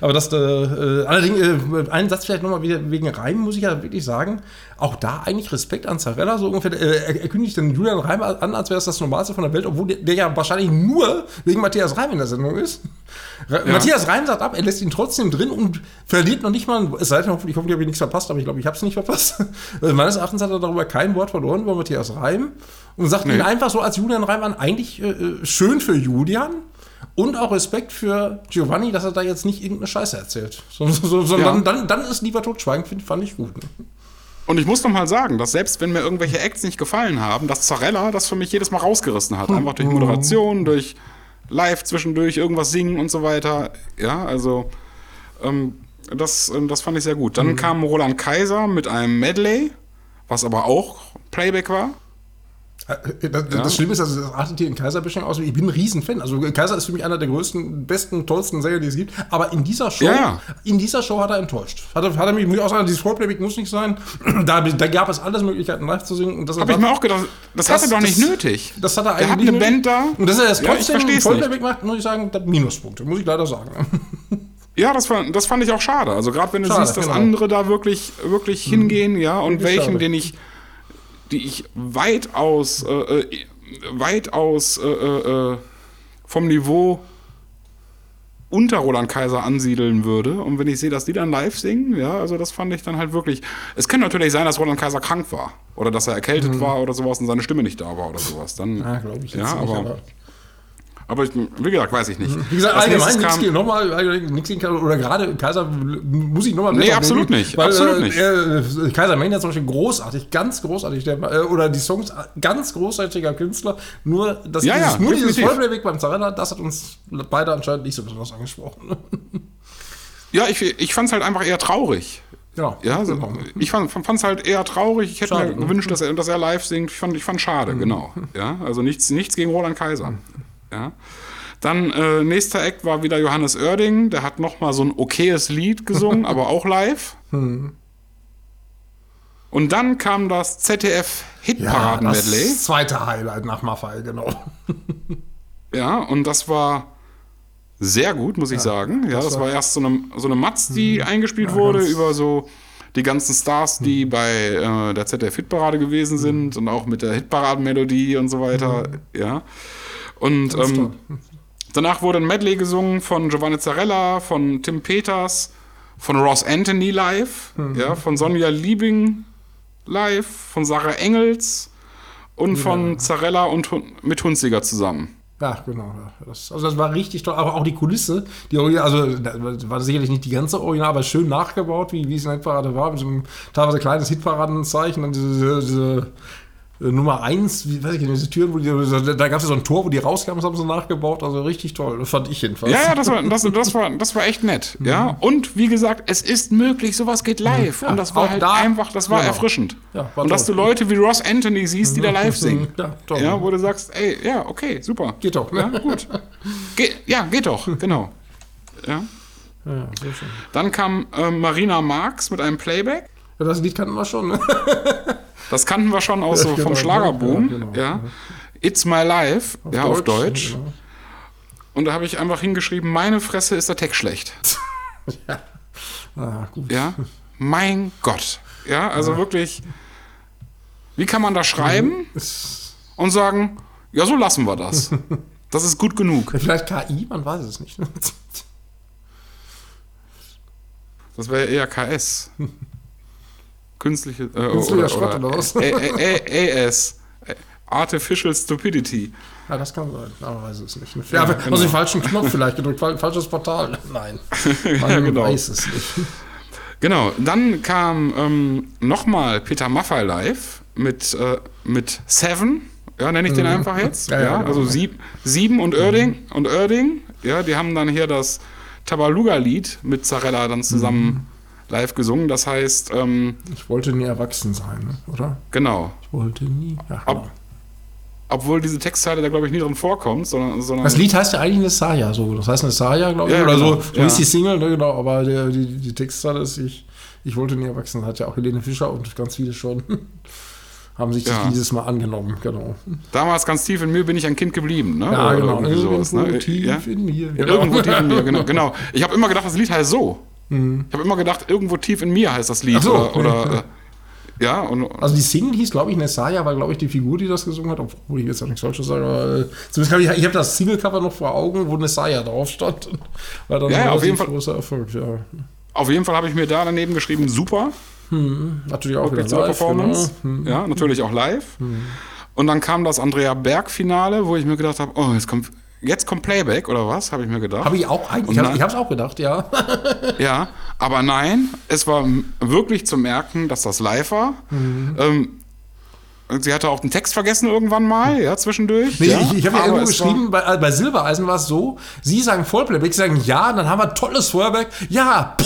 aber, das, äh, äh allerdings, äh, einen Satz vielleicht nochmal wegen Reim, muss ich ja wirklich sagen. Auch da eigentlich Respekt an Zarella, so ungefähr. Äh, er, kündigt den Julian Reim an, als wäre es das Normalste von der Welt, obwohl der, der, ja wahrscheinlich nur wegen Matthias Reim in der Sendung ist. Ja. Matthias Reim sagt ab, er lässt ihn trotzdem drin und verliert noch nicht mal, es sei denn, ich hoffe, ich habe nichts verpasst, aber ich glaube, ich habe es nicht verpasst. <laughs> Meines Erachtens hat er darüber kein Wort verloren über Matthias Reim und sagt nee. ihn einfach so als Julian Reim an, eigentlich äh, äh, schön für Julian. Und auch Respekt für Giovanni, dass er da jetzt nicht irgendeine Scheiße erzählt. Sondern so, ja. dann, dann, ist lieber totschweigen, find, fand ich gut. Und ich muss noch mal sagen, dass selbst wenn mir irgendwelche Acts nicht gefallen haben, dass Zarella das für mich jedes Mal rausgerissen hat. Einfach durch Moderation, durch live zwischendurch irgendwas singen und so weiter. Ja, also ähm, das, ähm, das fand ich sehr gut. Dann mhm. kam Roland Kaiser mit einem Medley, was aber auch Playback war. Äh, das, ja. das Schlimme ist, also das artet hier in Kaiser aus. Ich bin ein Riesenfan. Also Kaiser ist für mich einer der größten, besten, tollsten Sänger, die es gibt. Aber in dieser Show, ja. in dieser Show hat er enttäuscht. Hat er, hat er mich, auch sagen, dieses Vollplayback muss nicht sein. <clears throat> Da, da, gab es alles Möglichkeiten, live zu singen. Habe ich mir auch gedacht, das, das hat er doch nicht das, nötig. Das hat er eigentlich. Er hat eine Band da. Und dass er das trotzdem ja, Vollplayback macht, muss ich sagen, Minuspunkte, muss ich leider sagen. <laughs> Ja, das, war, das fand ich auch schade. Also gerade wenn du schade, siehst, dass genau. andere da wirklich, wirklich mhm. hingehen, ja, und welchen, schade. den ich die ich weitaus, äh, äh weitaus äh, äh, äh, vom Niveau unter Roland Kaiser ansiedeln würde. Und wenn ich sehe, dass die dann live singen, ja, also das fand ich dann halt wirklich. Es könnte natürlich sein, dass Roland Kaiser krank war oder dass er erkältet mhm. war oder sowas und seine Stimme nicht da war oder sowas. Dann, ja, glaube ich. Ja, aber, aber aber wie gesagt, weiß ich nicht. Wie gesagt, Als allgemein nichts gegen nochmal, nichts gegen oder gerade Kaiser muss ich nochmal Nee, absolut nehmen, nicht. Weil, absolut nicht. Äh, Kaiser Mania zum Beispiel großartig, ganz großartig. Der, äh, oder die Songs, ganz großartiger Künstler. Nur, das, ja, dieses, ja, nur dieses Vollplayback beim Zarella, das hat uns beide anscheinend nicht so besonders angesprochen. <laughs> ja, ich, ich fand es halt einfach eher traurig. Ja, ja so, genau. ich fand es halt eher traurig. Ich hätte schade, mir ne? gewünscht, dass er, dass er live singt. Ich fand, ich fand schade, mhm. genau. Ja, also nichts, nichts gegen Roland Kaiser. Ja. Dann äh, nächster Act war wieder Johannes Oerding, der hat nochmal so ein okayes Lied gesungen, <laughs> aber auch live. Hm. Und dann kam das ZDF Hitparaden-Medley. Ja, das zweite Highlight nach Maffei, genau. <laughs> ja, und das war sehr gut, muss ich ja, sagen. Ja, das, das war, war, erst so eine, so eine Matz, die mhm. eingespielt ja, wurde über so die ganzen Stars, die mhm. bei äh, der ZDF Hitparade gewesen sind mhm. und auch mit der Hitparaden-Melodie und so weiter. Mhm. Ja. Und ähm, danach wurde ein Medley gesungen von Giovanni Zarella, von Tim Peters, von Ross Anthony live, mhm. ja, von Sonja Liebing live, von Sarah Engels und ja. von Zarella und mit Hunziger zusammen. Ja, genau. Das, also das war richtig toll. Aber auch die Kulisse, die also das war sicherlich nicht die ganze Original, aber schön nachgebaut, wie, wie es in der Hitparade war, mit so einem teilweise kleines Hitparadenzeichen und diese, diese Nummer 1, wie weiß ich nicht, diese Türen, wo die, da gab es ja so ein Tor, wo die rauskamen, das haben sie nachgebaut, also richtig toll, das fand ich jedenfalls. Ja, ja, das war, das, das war, das war echt nett, mhm. ja. Und wie gesagt, es ist möglich, sowas geht live. Ja, und das war halt da, einfach, das war genau. erfrischend. Ja, war und dass du Leute wie Ross Anthony siehst, die da live singen. <laughs> Ja, toll. ja, wo du sagst, ey, ja, okay, super. Geht doch, ne? Ja, gut. <laughs> Ge ja, geht doch, genau. Ja. Ja. Dann kam äh, Marina Marx mit einem Playback. Ja, das Lied kannten wir schon, ne? <laughs> Das kannten wir schon aus so vom genau, Schlagerboom. Ja, genau. ja. It's My Life, auf ja, Deutsch, auf Deutsch. Genau. Und da habe ich einfach hingeschrieben, meine Fresse ist der Text schlecht. <laughs> ja. Ah, gut. Ja, mein Gott. Ja, also ja. wirklich, wie kann man da schreiben mhm. <laughs> und sagen, ja, so lassen wir das. <laughs> Das ist gut genug. Vielleicht KI, man weiß es nicht. Das wäre eher KS. Künstliche, äh, Künstlicher Schrott oder, was? AS. Artificial Stupidity. Ja, das kann sein, aber weiß es nicht. Ja, ja genau. Also den falschen Knopf vielleicht gedrückt, falsches Portal. Nein, man <laughs> ja, genau. weiß es nicht. Genau, dann kam ähm, nochmal Peter Maffay live mit, äh, mit Seven, ja, nenne ich den mhm. einfach jetzt. Ja, ja, genau. also sieb, Sieben und Oerding, mhm. und Oerding, ja, die haben dann hier das Tabaluga-Lied mit Zarella dann zusammen mhm live gesungen. Das heißt. Ähm, ich wollte nie erwachsen sein, ne? oder? Genau. Ich wollte nie. Ja, genau. Ob, obwohl diese Textzeile da, glaube ich, nie drin vorkommt, sondern, sondern. Das Lied heißt ja eigentlich Nesaya, so. Das heißt Nesaya, glaube ich, ja, oder genau. so. So ja. ist die Single, ne, genau. Aber der, die, die Textzeile ist, ich, ich wollte nie erwachsen sein. Hat ja auch Helene Fischer und ganz viele schon. <laughs> haben sich ja. dieses Mal angenommen, genau. Damals ganz tief in mir bin ich ein Kind geblieben, ne? Ja, genau. Irgendwo sowas, ne? tief ja? in mir. Genau. Irgendwo tief in mir, genau. <laughs> genau. Ich habe immer gedacht, das Lied heißt so. Mhm. Ich habe immer gedacht, irgendwo tief in mir heißt das Lied. So, oder, oder äh, ja, und, also die Single hieß, glaube ich, Nessaya, war, glaube ich, die Figur, die das gesungen hat, obwohl ich jetzt ja nichts Falsches sage, aber äh, zumindest habe ich, ich habe das Single-Cover noch vor Augen, wo Nessaya drauf stand. <laughs> War dann ja, auf jeden Fall. großer Erfolg, ja. Auf jeden Fall habe ich mir da daneben geschrieben, super. Hm, natürlich auch wieder live, Performance. Genau. Hm. Ja, natürlich auch live. Hm. Und dann kam das Andrea Berg-Finale, wo ich mir gedacht habe, oh, jetzt kommt jetzt kommt Playback oder was, habe ich mir gedacht. Habe ich auch eigentlich, ich habe es auch gedacht, ja. <laughs> ja, aber nein, es war wirklich zu merken, dass das live war. Mhm. Ähm, Sie hatte auch den Text vergessen irgendwann mal, ja, zwischendurch. Nee, ja, ich, ich habe ja irgendwo geschrieben, bei, äh, bei, Silbereisen war es so, Sie sagen Vollplayback, Sie sagen ja, dann haben wir tolles Feuerwerk. Ja,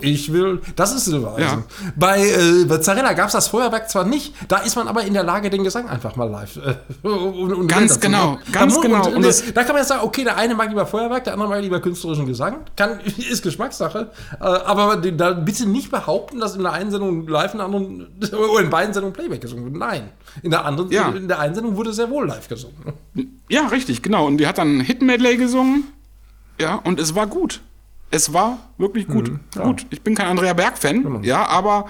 ich will, das ist Silbereisen. Ja. Bei, äh, bei Zarella gab es das Feuerwerk zwar nicht, da ist man aber in der Lage, den Gesang einfach mal live äh, <laughs> und, und Ganz genau, ganz da, genau. Und, und das, da kann man jetzt sagen, okay, der eine mag lieber Feuerwerk, der andere mag lieber künstlerischen Gesang. Kann, <laughs> ist Geschmackssache. Äh, aber da bitte nicht behaupten, dass in der einen Sendung live, in der anderen, <laughs> oder in beiden Sendungen Playback gesungen wird. Nein. In der anderen, ja. in der Einsendung wurde sehr wohl live gesungen. Ja, richtig, genau. Und die hat dann Hit-Medley gesungen. Ja, und es war gut. Es war wirklich gut. Mhm, ja. Gut. Ich bin kein Andrea Berg-Fan, genau. ja, aber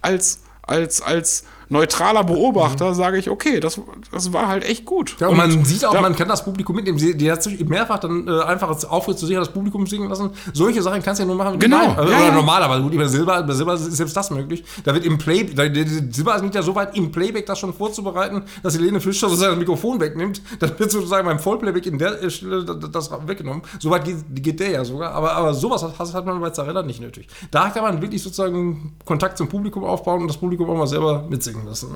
als, als, als neutraler Beobachter mhm. sage ich, okay, das, das war halt echt gut. Ja, und, und man sieht auch, da, man kann das Publikum mitnehmen. Die hat sich mehrfach dann äh, einfach Auftritt zu sicher das Publikum singen lassen. Solche Sachen kannst du ja nur machen. Genau. Nein. Also, ja, oder normalerweise. Gut, bei Silber, bei Silber ist selbst das möglich. Da wird im Play, da, Silber ist nicht ja so weit, im Playback das schon vorzubereiten, dass Helene Fischer sozusagen das Mikrofon wegnimmt. Dann wird sozusagen beim Vollplayback in der Stelle das weggenommen. So weit geht, geht der ja sogar. Aber, aber sowas hat, hat man bei Zarella nicht nötig. Da kann man wirklich sozusagen Kontakt zum Publikum aufbauen und das Publikum auch mal selber mitsingen lassen.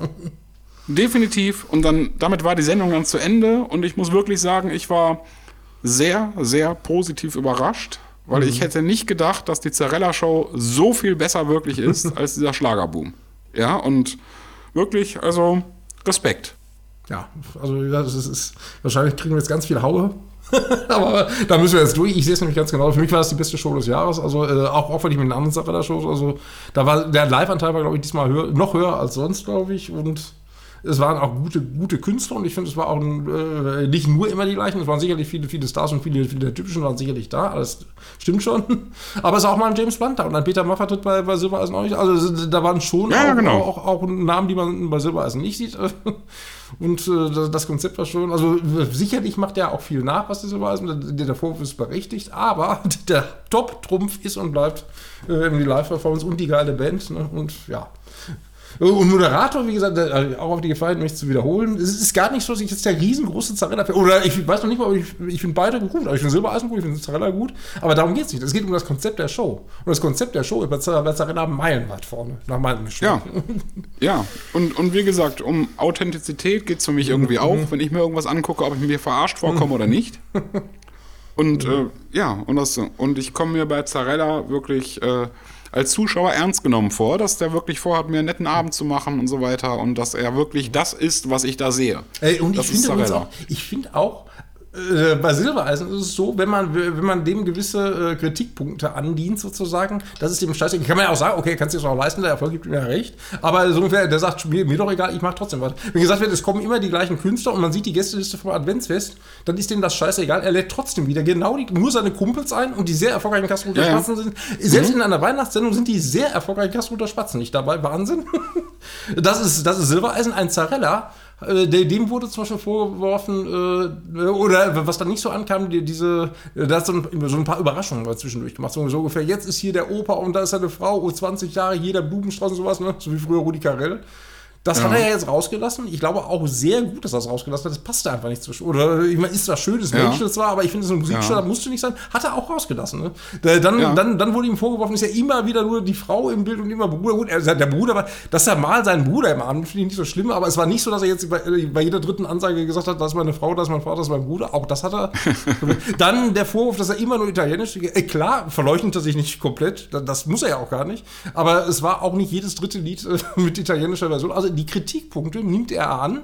Definitiv. Und dann, damit war die Sendung dann zu Ende. Und ich muss wirklich sagen, ich war sehr, sehr positiv überrascht, weil mhm. ich hätte nicht gedacht, dass die Zarella-Show so viel besser wirklich ist <laughs> als dieser Schlagerboom. Ja, und wirklich, also Respekt. Ja, also das ist, ist wahrscheinlich kriegen wir jetzt ganz viel Haue <laughs> aber da müssen wir jetzt durch. Ich sehe es nämlich ganz genau. Für mich war das die beste Show des Jahres. Also äh, auch, auch wenn ich mit den anderen Sarella-Shows, also da war der Live-Anteil war, glaube ich, diesmal höher, noch höher als sonst, glaube ich. Und es waren auch gute, gute Künstler und ich finde, es war auch äh, nicht nur immer die gleichen, es waren sicherlich viele, viele Stars und viele, viele der typischen waren sicherlich da, alles stimmt schon. <laughs> Aber es ist auch mal ein James Blunt da und ein Peter Maffay tritt bei, bei Silbereisen auch nicht. Also da waren schon ja, auch, genau. auch, auch, Namen, die man bei Silbereisen nicht sieht. <laughs> Und äh, das Konzept war schon, also sicherlich macht er auch viel nach, was die Silbereisen, der, der Vorwurf ist berechtigt, aber <laughs> der Top-Trumpf ist und bleibt äh, die Live-Performance und die geile Band. Ne? Und ja. Und Moderator, wie gesagt, auch auf die Gefahr, mich zu wiederholen. Es ist gar nicht so, dass ich jetzt der riesengroße Zarella Oder ich weiß noch nicht mal, ich, ich finde beide gut. Also ich finde Silbereisen gut, ich finde Zarella gut. Aber darum geht es nicht. Es geht um das Konzept der Show. Und das Konzept der Show ist bei Zarella meilenweit vorne, nach meinem Geschmack. Ja, <laughs> ja. Und, und wie gesagt, um Authentizität geht es für mich irgendwie auch, wenn ich mir irgendwas angucke, ob ich mir verarscht vorkomme oder nicht. <laughs> Und äh, ja, und, das, und ich komme mir bei Zarella wirklich äh, als Zuschauer ernst genommen vor, dass der wirklich vorhat, mir einen netten Abend zu machen und so weiter und dass er wirklich das ist, was ich da sehe. Ey, und das ich finde auch, ich finde auch, äh, bei Silbereisen ist es so, wenn man, wenn man dem gewisse äh, Kritikpunkte andient, sozusagen, das ist dem scheiße. Kann man ja auch sagen, okay, kannst du es auch leisten, der Erfolg gibt ihm ja recht. Aber so ungefähr, der sagt, mir, mir doch egal, ich mache trotzdem was. Wenn gesagt wird, es kommen immer die gleichen Künstler und man sieht die Gästeliste vom Adventsfest, dann ist dem das scheißegal. Er lädt trotzdem wieder genau die, nur seine Kumpels ein und die sehr erfolgreichen Kassenruder ja, Spatzen sind. Selbst mhm. in einer Weihnachtssendung sind die sehr erfolgreichen Kassenruder Spatzen nicht dabei. Wahnsinn. <laughs> das ist, das ist Silbereisen, ein Zarella äh, dem wurde zum Beispiel vorgeworfen, äh, oder was dann nicht so ankam, die, diese, da hat so so ein paar Überraschungen zwischendurch gemacht. So, ungefähr, jetzt ist hier der Opa und da ist eine Frau, oh, 20 Jahre, jeder Blumenstrauß und sowas, ne? so wie früher Rudi Carell. Das ja. hat er ja jetzt rausgelassen. Ich glaube auch sehr gut, dass er das rausgelassen hat. Das passte einfach nicht zwischen. Oder ich meine, ist zwar schön, ist ja. Menschen zwar, aber ich finde, so ein Musikstück ja. musste nicht sein. Hat er auch rausgelassen. Ne? Dann, ja. dann, dann wurde ihm vorgeworfen, ist ja immer wieder nur die Frau im Bild und immer Bruder. Gut, er, der Bruder war, dass er mal seinen Bruder im Arm, finde ich nicht so schlimm, aber es war nicht so, dass er jetzt bei, bei, jeder dritten Ansage gesagt hat, das ist meine Frau, das ist mein Vater, das ist mein Bruder. Auch das hat er. <laughs> dann der Vorwurf, dass er immer nur Italienisch. Äh, klar, verleuchtet er sich nicht komplett. Das muss er ja auch gar nicht. Aber es war auch nicht jedes dritte Lied äh, mit italienischer Version. Also die Kritikpunkte Punkte nimmt er an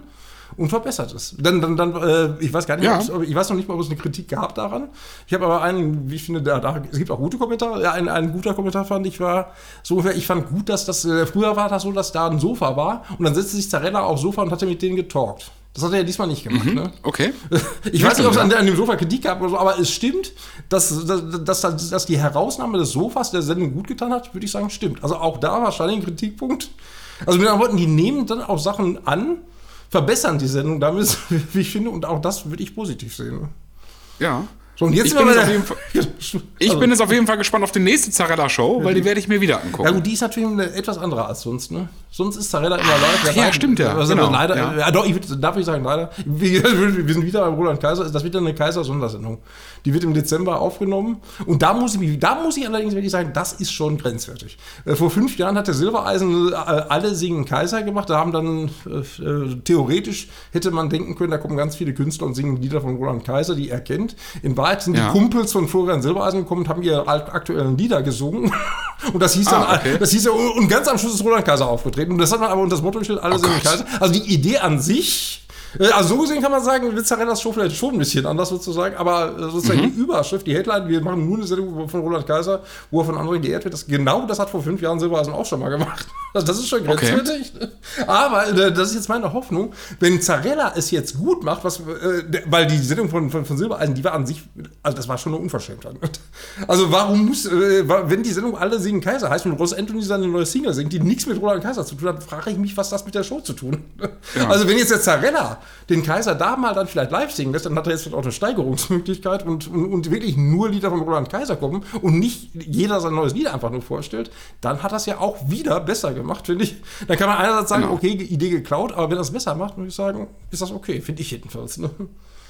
und verbessert es. Dann, dann, dann äh, ich weiß gar nicht, ja. ich weiß noch nicht mal, ob es eine Kritik gab daran. Ich habe aber einen, wie ich finde, da, da, es gibt auch gute Kommentare. Ja, ein, ein guter Kommentar fand ich war so ungefähr, ich fand gut, dass das, äh, früher war das so, dass da ein Sofa war und dann setzte sich Zarella aufs Sofa und hatte mit denen getalkt. Das hat er ja diesmal nicht gemacht. Mhm, ne? Okay. <laughs> Ich weiß nicht, ob es an, an, dem Sofa Kritik gab oder so, aber es stimmt, dass, dass, dass, dass die Herausnahme des Sofas der Sendung gut getan hat, würde ich sagen, stimmt. Also auch da wahrscheinlich ein Kritikpunkt. Also mit anderen Worten, die nehmen dann auch Sachen an, verbessern die Sendung damit, <laughs> wie ich finde, und auch das würde ich positiv sehen. Ja. So, und jetzt ich, bin jetzt, Fall, <laughs> ich also, bin jetzt auf jeden Fall gespannt auf die nächste Zarella-Show, weil die werde ich mir wieder angucken. Ja gut, die ist natürlich eine etwas andere als sonst, ne? Sonst ist Zarella immer live. Ja, ja, stimmt ja. Also genau, leider, ja. ja. doch, ich darf ich sagen, leider. Wir, <laughs> wir sind wieder beim Roland Kaiser. Das wird dann eine Kaiser-Sondersendung. Die wird im Dezember aufgenommen. Und da muss ich, da muss ich allerdings wirklich sagen, das ist schon grenzwertig. Äh, vor fünf Jahren hat der Silbereisen äh, alle singen Kaiser gemacht. Da haben dann äh, äh, theoretisch hätte man denken können, da kommen ganz viele Künstler und singen Lieder von Roland Kaiser, die er kennt. In Wahrheit sind ja. die Kumpels von Florian Silbereisen gekommen und haben ihre aktuellen Lieder gesungen. <laughs> und das hieß dann, ah, okay. das hieß ja, und ganz am Schluss ist Roland Kaiser aufgetreten. Und das hat man aber unter das Motto gestellt, alle oh singen Kaiser. Also die Idee an sich also so gesehen kann man sagen, Vizzarellas Show vielleicht schon ein bisschen anders sozusagen, aber äh, sozusagen mhm. die Überschrift, die Headline, wir machen nur eine Sendung von Roland Kaiser, wo er von anderen geehrt wird, das, genau das hat vor fünf Jahren Silbereisen auch schon mal gemacht. <laughs> Also das ist schon grenzwertig. Okay. Aber äh, das ist jetzt meine Hoffnung, wenn Zarella es jetzt gut macht, was, weil die Sendung von, von, von Silbereisen, die war an sich, also das war schon eine Unverschämtheit. <laughs> Also warum muss, wenn die Sendung alle singen Kaiser heißt und Ross Anthony seine neue Single singt, die nichts mit Roland Kaiser zu tun hat, frage ich mich, was das mit der Show zu tun. Ja. Also wenn jetzt der Zarella den Kaiser da mal dann vielleicht live singen lässt, dann hat er jetzt auch eine Steigerungsmöglichkeit und, und, und, wirklich nur Lieder von Roland Kaiser kommen und nicht jeder sein neues Lied einfach nur vorstellt, dann hat das ja auch wieder besser gemacht, finde ich. Dann kann man einerseits sagen, genau. okay, Idee geklaut, aber wenn er es besser macht, muss ich sagen, ist das okay, finde ich jedenfalls. Ne?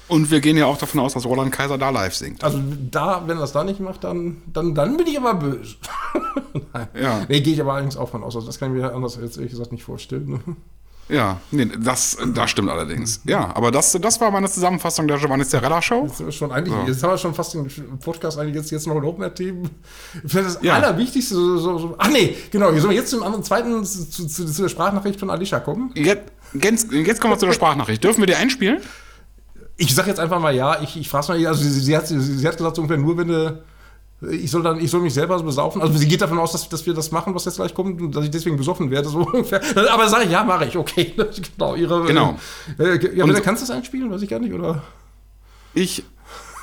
Und wir gehen ja auch davon aus, dass Roland Kaiser da live singt. Also da, wenn er es da nicht macht, dann, dann, dann bin ich aber böse. <laughs> Nein. Ja. Nee, gehe ich aber allerdings auch von aus. Also das kann ich mir anders jetzt ehrlich gesagt nicht vorstellen. Ja, nee, das, das stimmt allerdings. Ja, aber das, das war meine Zusammenfassung der Giovanni Cerella Show. Jetzt, schon eigentlich, so. jetzt haben wir schon fast den Podcast eigentlich jetzt, jetzt noch überhaupt mehr Themen. Vielleicht das ja. Allerwichtigste, so, so, so, ach nee, genau, sollen wir jetzt zum anderen, zweiten, zu, zu, zu, der Sprachnachricht von Alicia kommen? Jetzt, jetzt, kommen wir zu der Sprachnachricht. Dürfen wir die einspielen? ich sag jetzt einfach mal ja, ich, ich frage mal, also sie, sie, hat, sie, sie hat gesagt, so ungefähr nur wenn du ich soll dann, ich soll mich selber besaufen. Also sie geht davon aus, dass, dass wir das machen, was jetzt gleich kommt, und dass ich deswegen besoffen werde, so <laughs> ungefähr. Aber sage ich, ja, mache ich, okay. <laughs> genau, ihre. Genau. Äh, ja, und, kannst du das einspielen, weiß ich gar nicht, oder? Ich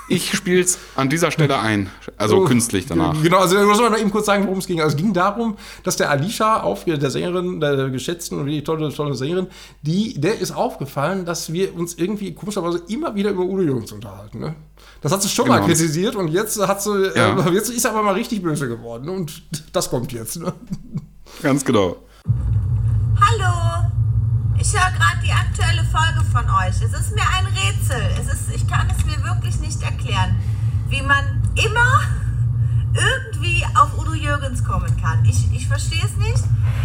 ich spiele es an dieser Stelle ein, also oh, künstlich danach. Genau, also muss mal eben kurz sagen, worum es ging. Also es ging darum, dass der Alicia, auf, der Sängerin, der geschätzten und die tolle, tolle Sängerin, die, der ist aufgefallen, dass wir uns irgendwie komischerweise immer wieder über Udo Jürgens unterhalten. Ne? Das hat sie schon genau. mal kritisiert und jetzt hat sie, ja. äh, <laughs> jetzt ist er aber mal richtig böse geworden und <laughs> das kommt jetzt. Ne? Ganz genau. Hallo, ich höre gerade die aktuelle Folge von euch. Es ist mir ein Rätsel. Es ist, ich kann es mir wirklich nicht erklären, wie man immer irgendwie auf Udo Jürgens kommen kann. Ich, ich verstehe es nicht.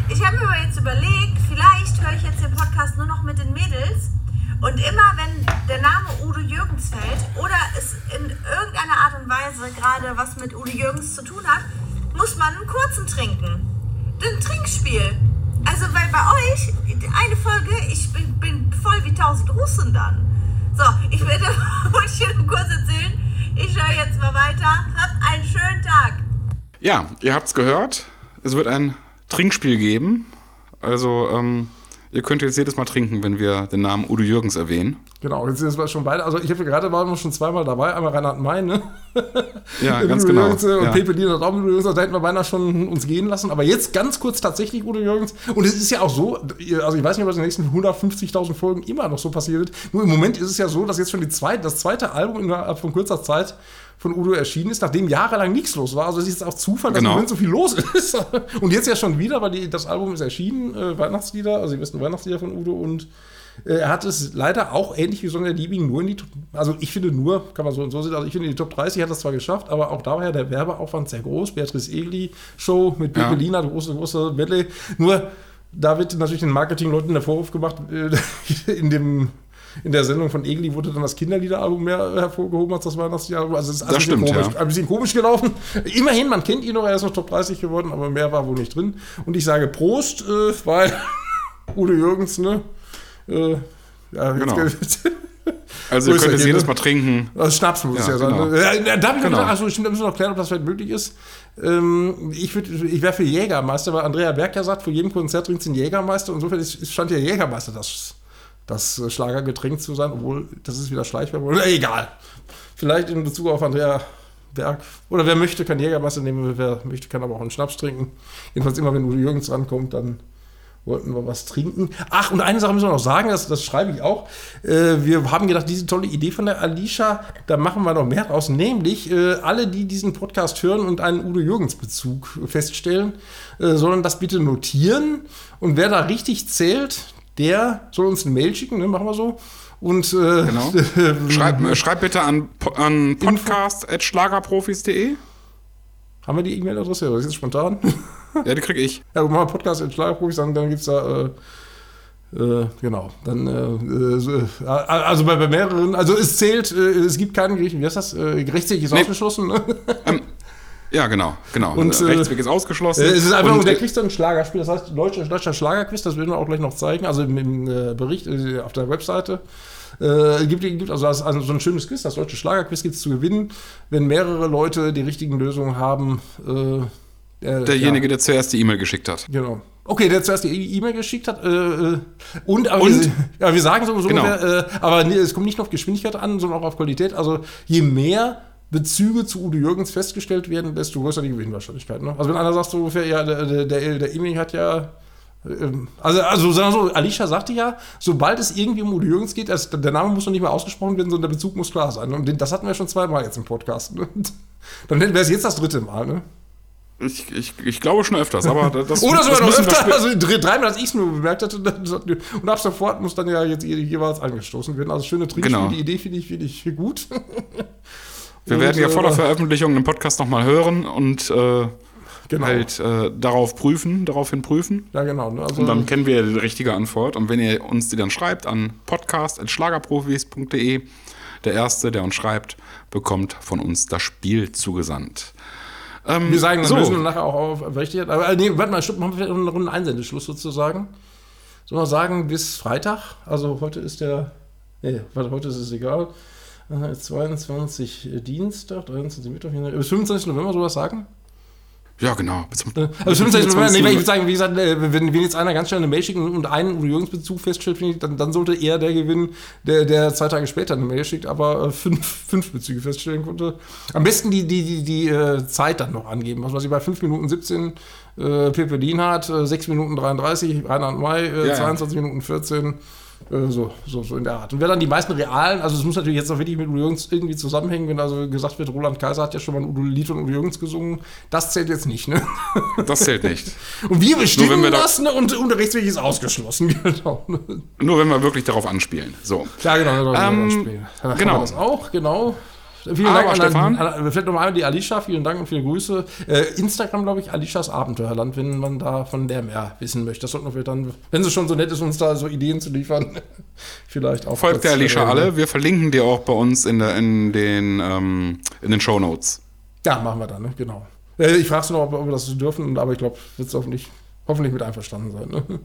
Ich habe mir jetzt überlegt, vielleicht höre ich jetzt den Podcast nur noch mit den Mädels. Und immer wenn der Name Udo Jürgens fällt oder es in irgendeiner Art und Weise gerade was mit Udo Jürgens zu tun hat, muss man einen kurzen trinken. Ein Trinkspiel. Also, weil bei euch, eine Folge, ich bin, bin voll wie tausend Russen dann. So, ich werde euch <laughs> hier kurz erzählen. Ich höre jetzt mal weiter. Habt einen schönen Tag. Ja, ihr habt's gehört. Es wird ein Trinkspiel geben. Also, ähm, Ihr könnt jetzt jedes Mal trinken, wenn wir den Namen Udo Jürgens erwähnen. Genau, jetzt sind wir schon beide. Also ich habe gerade waren wir schon zweimal dabei, einmal Reinhard Mein, ne? Ja, <laughs> ganz genau. Jürgens, und ja. Pepe Lien hat auch Udo Jürgens, da hätten wir beinahe schon uns gehen lassen. Aber jetzt ganz kurz tatsächlich Udo Jürgens. Und es ist ja auch so, also ich weiß nicht, was in den nächsten 150.000 Folgen immer noch so passiert. Nur im Moment ist es ja so, dass jetzt schon die zweite, das zweite Album innerhalb von kurzer Zeit von Udo erschienen ist, nachdem jahrelang nichts los war. Also es ist jetzt auch Zufall, dass genau. im Moment so viel los ist. <laughs> und jetzt ja schon wieder, weil die, das Album ist erschienen, äh, Weihnachtslieder, also die besten Weihnachtslieder von Udo und äh, er hat es leider auch ähnlich wie Sonja Liebing nur in die, also ich finde nur, kann man so und so sehen, also ich finde die Top 30 hat das zwar geschafft, aber auch da war ja der Werbeaufwand sehr groß. Beatrice Egli Show mit ja. Große, große Medley. Nur da wird natürlich den Marketingleuten der Vorwurf gemacht, äh, <laughs> in dem in der Sendung von Egli wurde dann das Kinderliederalbum mehr hervorgehoben als das Weihnachtsliederalbum. Also es ist das stimmt, komisch, ja. ein bisschen komisch gelaufen. Immerhin, man kennt ihn noch, er ist noch Top 30 geworden, aber mehr war wohl nicht drin. Und ich sage Prost, äh, weil <laughs> Udo Jürgens, ne? Äh, ja, genau. <laughs> Also ihr könnt es jedes Mal trinken. Also Schnaps muss ja, es ja genau. sein. Ja, da genau. gedacht, achso, stimmt, da müssen wir noch klären, ob das vielleicht möglich ist. Ähm, ich ich wäre für Jägermeister, weil Andrea Berg ja sagt, vor jedem Konzert trinkt sie einen Jägermeister. Insofern ist, stand ja Jägermeister das das Schlagergetränk zu sein, obwohl das ist wieder Schleichwerbung. Egal. Vielleicht in Bezug auf Andrea Berg. Oder wer möchte, kann Jägermeister nehmen, wer möchte, kann aber auch einen Schnaps trinken. Jedenfalls immer, wenn Udo Jürgens rankommt, dann wollten wir was trinken. Ach, und eine Sache müssen wir noch sagen, das, das schreibe ich auch. Äh, wir haben gedacht, diese tolle Idee von der Alicia, da machen wir noch mehr draus. Nämlich, äh, alle, die diesen Podcast hören und einen Udo Jürgens-Bezug feststellen, äh, sollen das bitte notieren. Und wer da richtig zählt, der soll uns eine Mail schicken, ne? machen wir so. Und äh, genau. <laughs> schreib, äh, schreib bitte an, an podcast.schlagerprofis.de. Haben wir die E-Mail-Adresse? Das ist jetzt spontan. ja, die kriege ich. Ja, machen wir podcast.schlagerprofis, dann, dann gibt es da. Äh, äh, genau, dann äh, äh, also bei, bei, mehreren, also es zählt, äh, es gibt keinen Gericht, wie heißt das? Äh, rechtssicher ist nee. ausgeschlossen. Ne? Ähm, ja, genau, genau. Und, äh, Rechtsweg ist ausgeschlossen. Äh, es ist einfach, und, der kriegt dann ein Schlagerspiel, das heißt Deutscher, Deutscher Schlagerquiz, das werden wir auch gleich noch zeigen, also im, im äh, Bericht äh, auf der Webseite. Äh, gibt, gibt also, also, so ein schönes Quiz, das deutsche Schlagerquiz gibt es zu gewinnen, wenn mehrere Leute die richtigen Lösungen haben. Äh, Derjenige, ja. der zuerst die E-Mail geschickt hat. Genau. Okay, der zuerst die E-Mail geschickt hat. Äh, und, aber und? Wir, ja, wir sagen so, so genau. ungefähr, äh, aber es kommt nicht nur auf Geschwindigkeit an, sondern auch auf Qualität. Also je mehr Bezüge zu Udo Jürgens festgestellt werden, desto größer die Gewinnwahrscheinlichkeit. Ne? Also wenn einer sagt so ungefähr, ja, der, der, der, Emil hat ja ähm, also, also sagen wir so, Alicia sagte ja, sobald es irgendwie um Udo Jürgens geht, also der Name muss noch nicht mehr ausgesprochen werden, sondern der Bezug muss klar sein. Und das hatten wir schon zweimal jetzt im Podcast. Ne? <laughs> Dann wäre es jetzt das dritte Mal, ne? Ich, ich, ich glaube schon öfters, aber das <laughs> Oder sogar noch öfter, also dreimal, als ich es nur bemerkt hatte. Und ab sofort muss dann ja jetzt jeweils angestoßen werden. Also schöne Trinkspiel, genau. die Idee finde ich, find ich gut. <laughs> Wir und, werden ja vor der Veröffentlichung den Podcast nochmal hören und äh, genau. halt äh, darauf prüfen, daraufhin prüfen. Ja, genau. Ne? Also, und dann kennen wir die richtige Antwort. Und wenn ihr uns die dann schreibt an podcast.schlagerprofis.de, der Erste, der uns schreibt, bekommt von uns das Spiel zugesandt. Ähm, wir sagen, so. müssen wir nachher auch auf richtig. Aber äh, nee, warte mal, stopp, machen wir einen Runden Einsendeschluss sozusagen. Sollen wir sagen, bis Freitag? Also heute ist der Nee, warte, heute ist es egal. 22 Dienstag, 23 Mittwoch, bis 25. November sowas sagen? Ja, genau. Bis zum, also 25. November, nee, ich würde sagen, wie gesagt, äh, wenn, wenn jetzt einer ganz schnell eine Mail schickt und einen Udo Jürgens Bezug feststellt, ich, dann, dann sollte eher der gewinnen, der, der zwei Tage später eine Mail schickt, aber äh, fünf, <laughs> fünf Bezüge feststellen konnte. Am besten die, die, die, die äh, Zeit dann noch angeben. Was weiß ich, bei 5 Minuten 17 äh, Pepe Lienhardt, äh, 6 Minuten 33, Reinhard May, äh, ja, 22 ja. Minuten 14. Äh, so, so, so in der Art. Und wer dann die meisten realen, also es muss natürlich jetzt auch wirklich mit Udo Jürgens irgendwie zusammenhängen, wenn also gesagt wird, Roland Kaiser hat ja schon mal ein Udo Lied von Udo Jürgens gesungen, das zählt jetzt nicht, ne? Das zählt nicht. <laughs> Und wir bestimmen wir das, ne? Und Unterrichtsweg ist ausgeschlossen, <laughs> genau. Nur wenn wir wirklich darauf anspielen. So. Ja, genau. Ähm, genau. Das auch, genau. Vielen Aber Dank, Stefan. An, an, vielleicht nochmal die Alicia, vielen Dank und viele Grüße. Äh, Instagram, glaube ich, Alicias Abenteuerland, wenn man da von der mehr wissen möchte. Das sollten wir dann, wenn sie schon so nett ist, uns da so Ideen zu liefern, <laughs> vielleicht auch. Folgt der Alicia alle. Wir verlinken die auch bei uns in, der, in den, ähm, in den Show Notes. Ja, machen wir dann, ne? genau. Äh, ich frage sie noch, ob, ob wir das dürfen, aber ich glaube, wird es hoffentlich, hoffentlich mit einverstanden sein. Ne?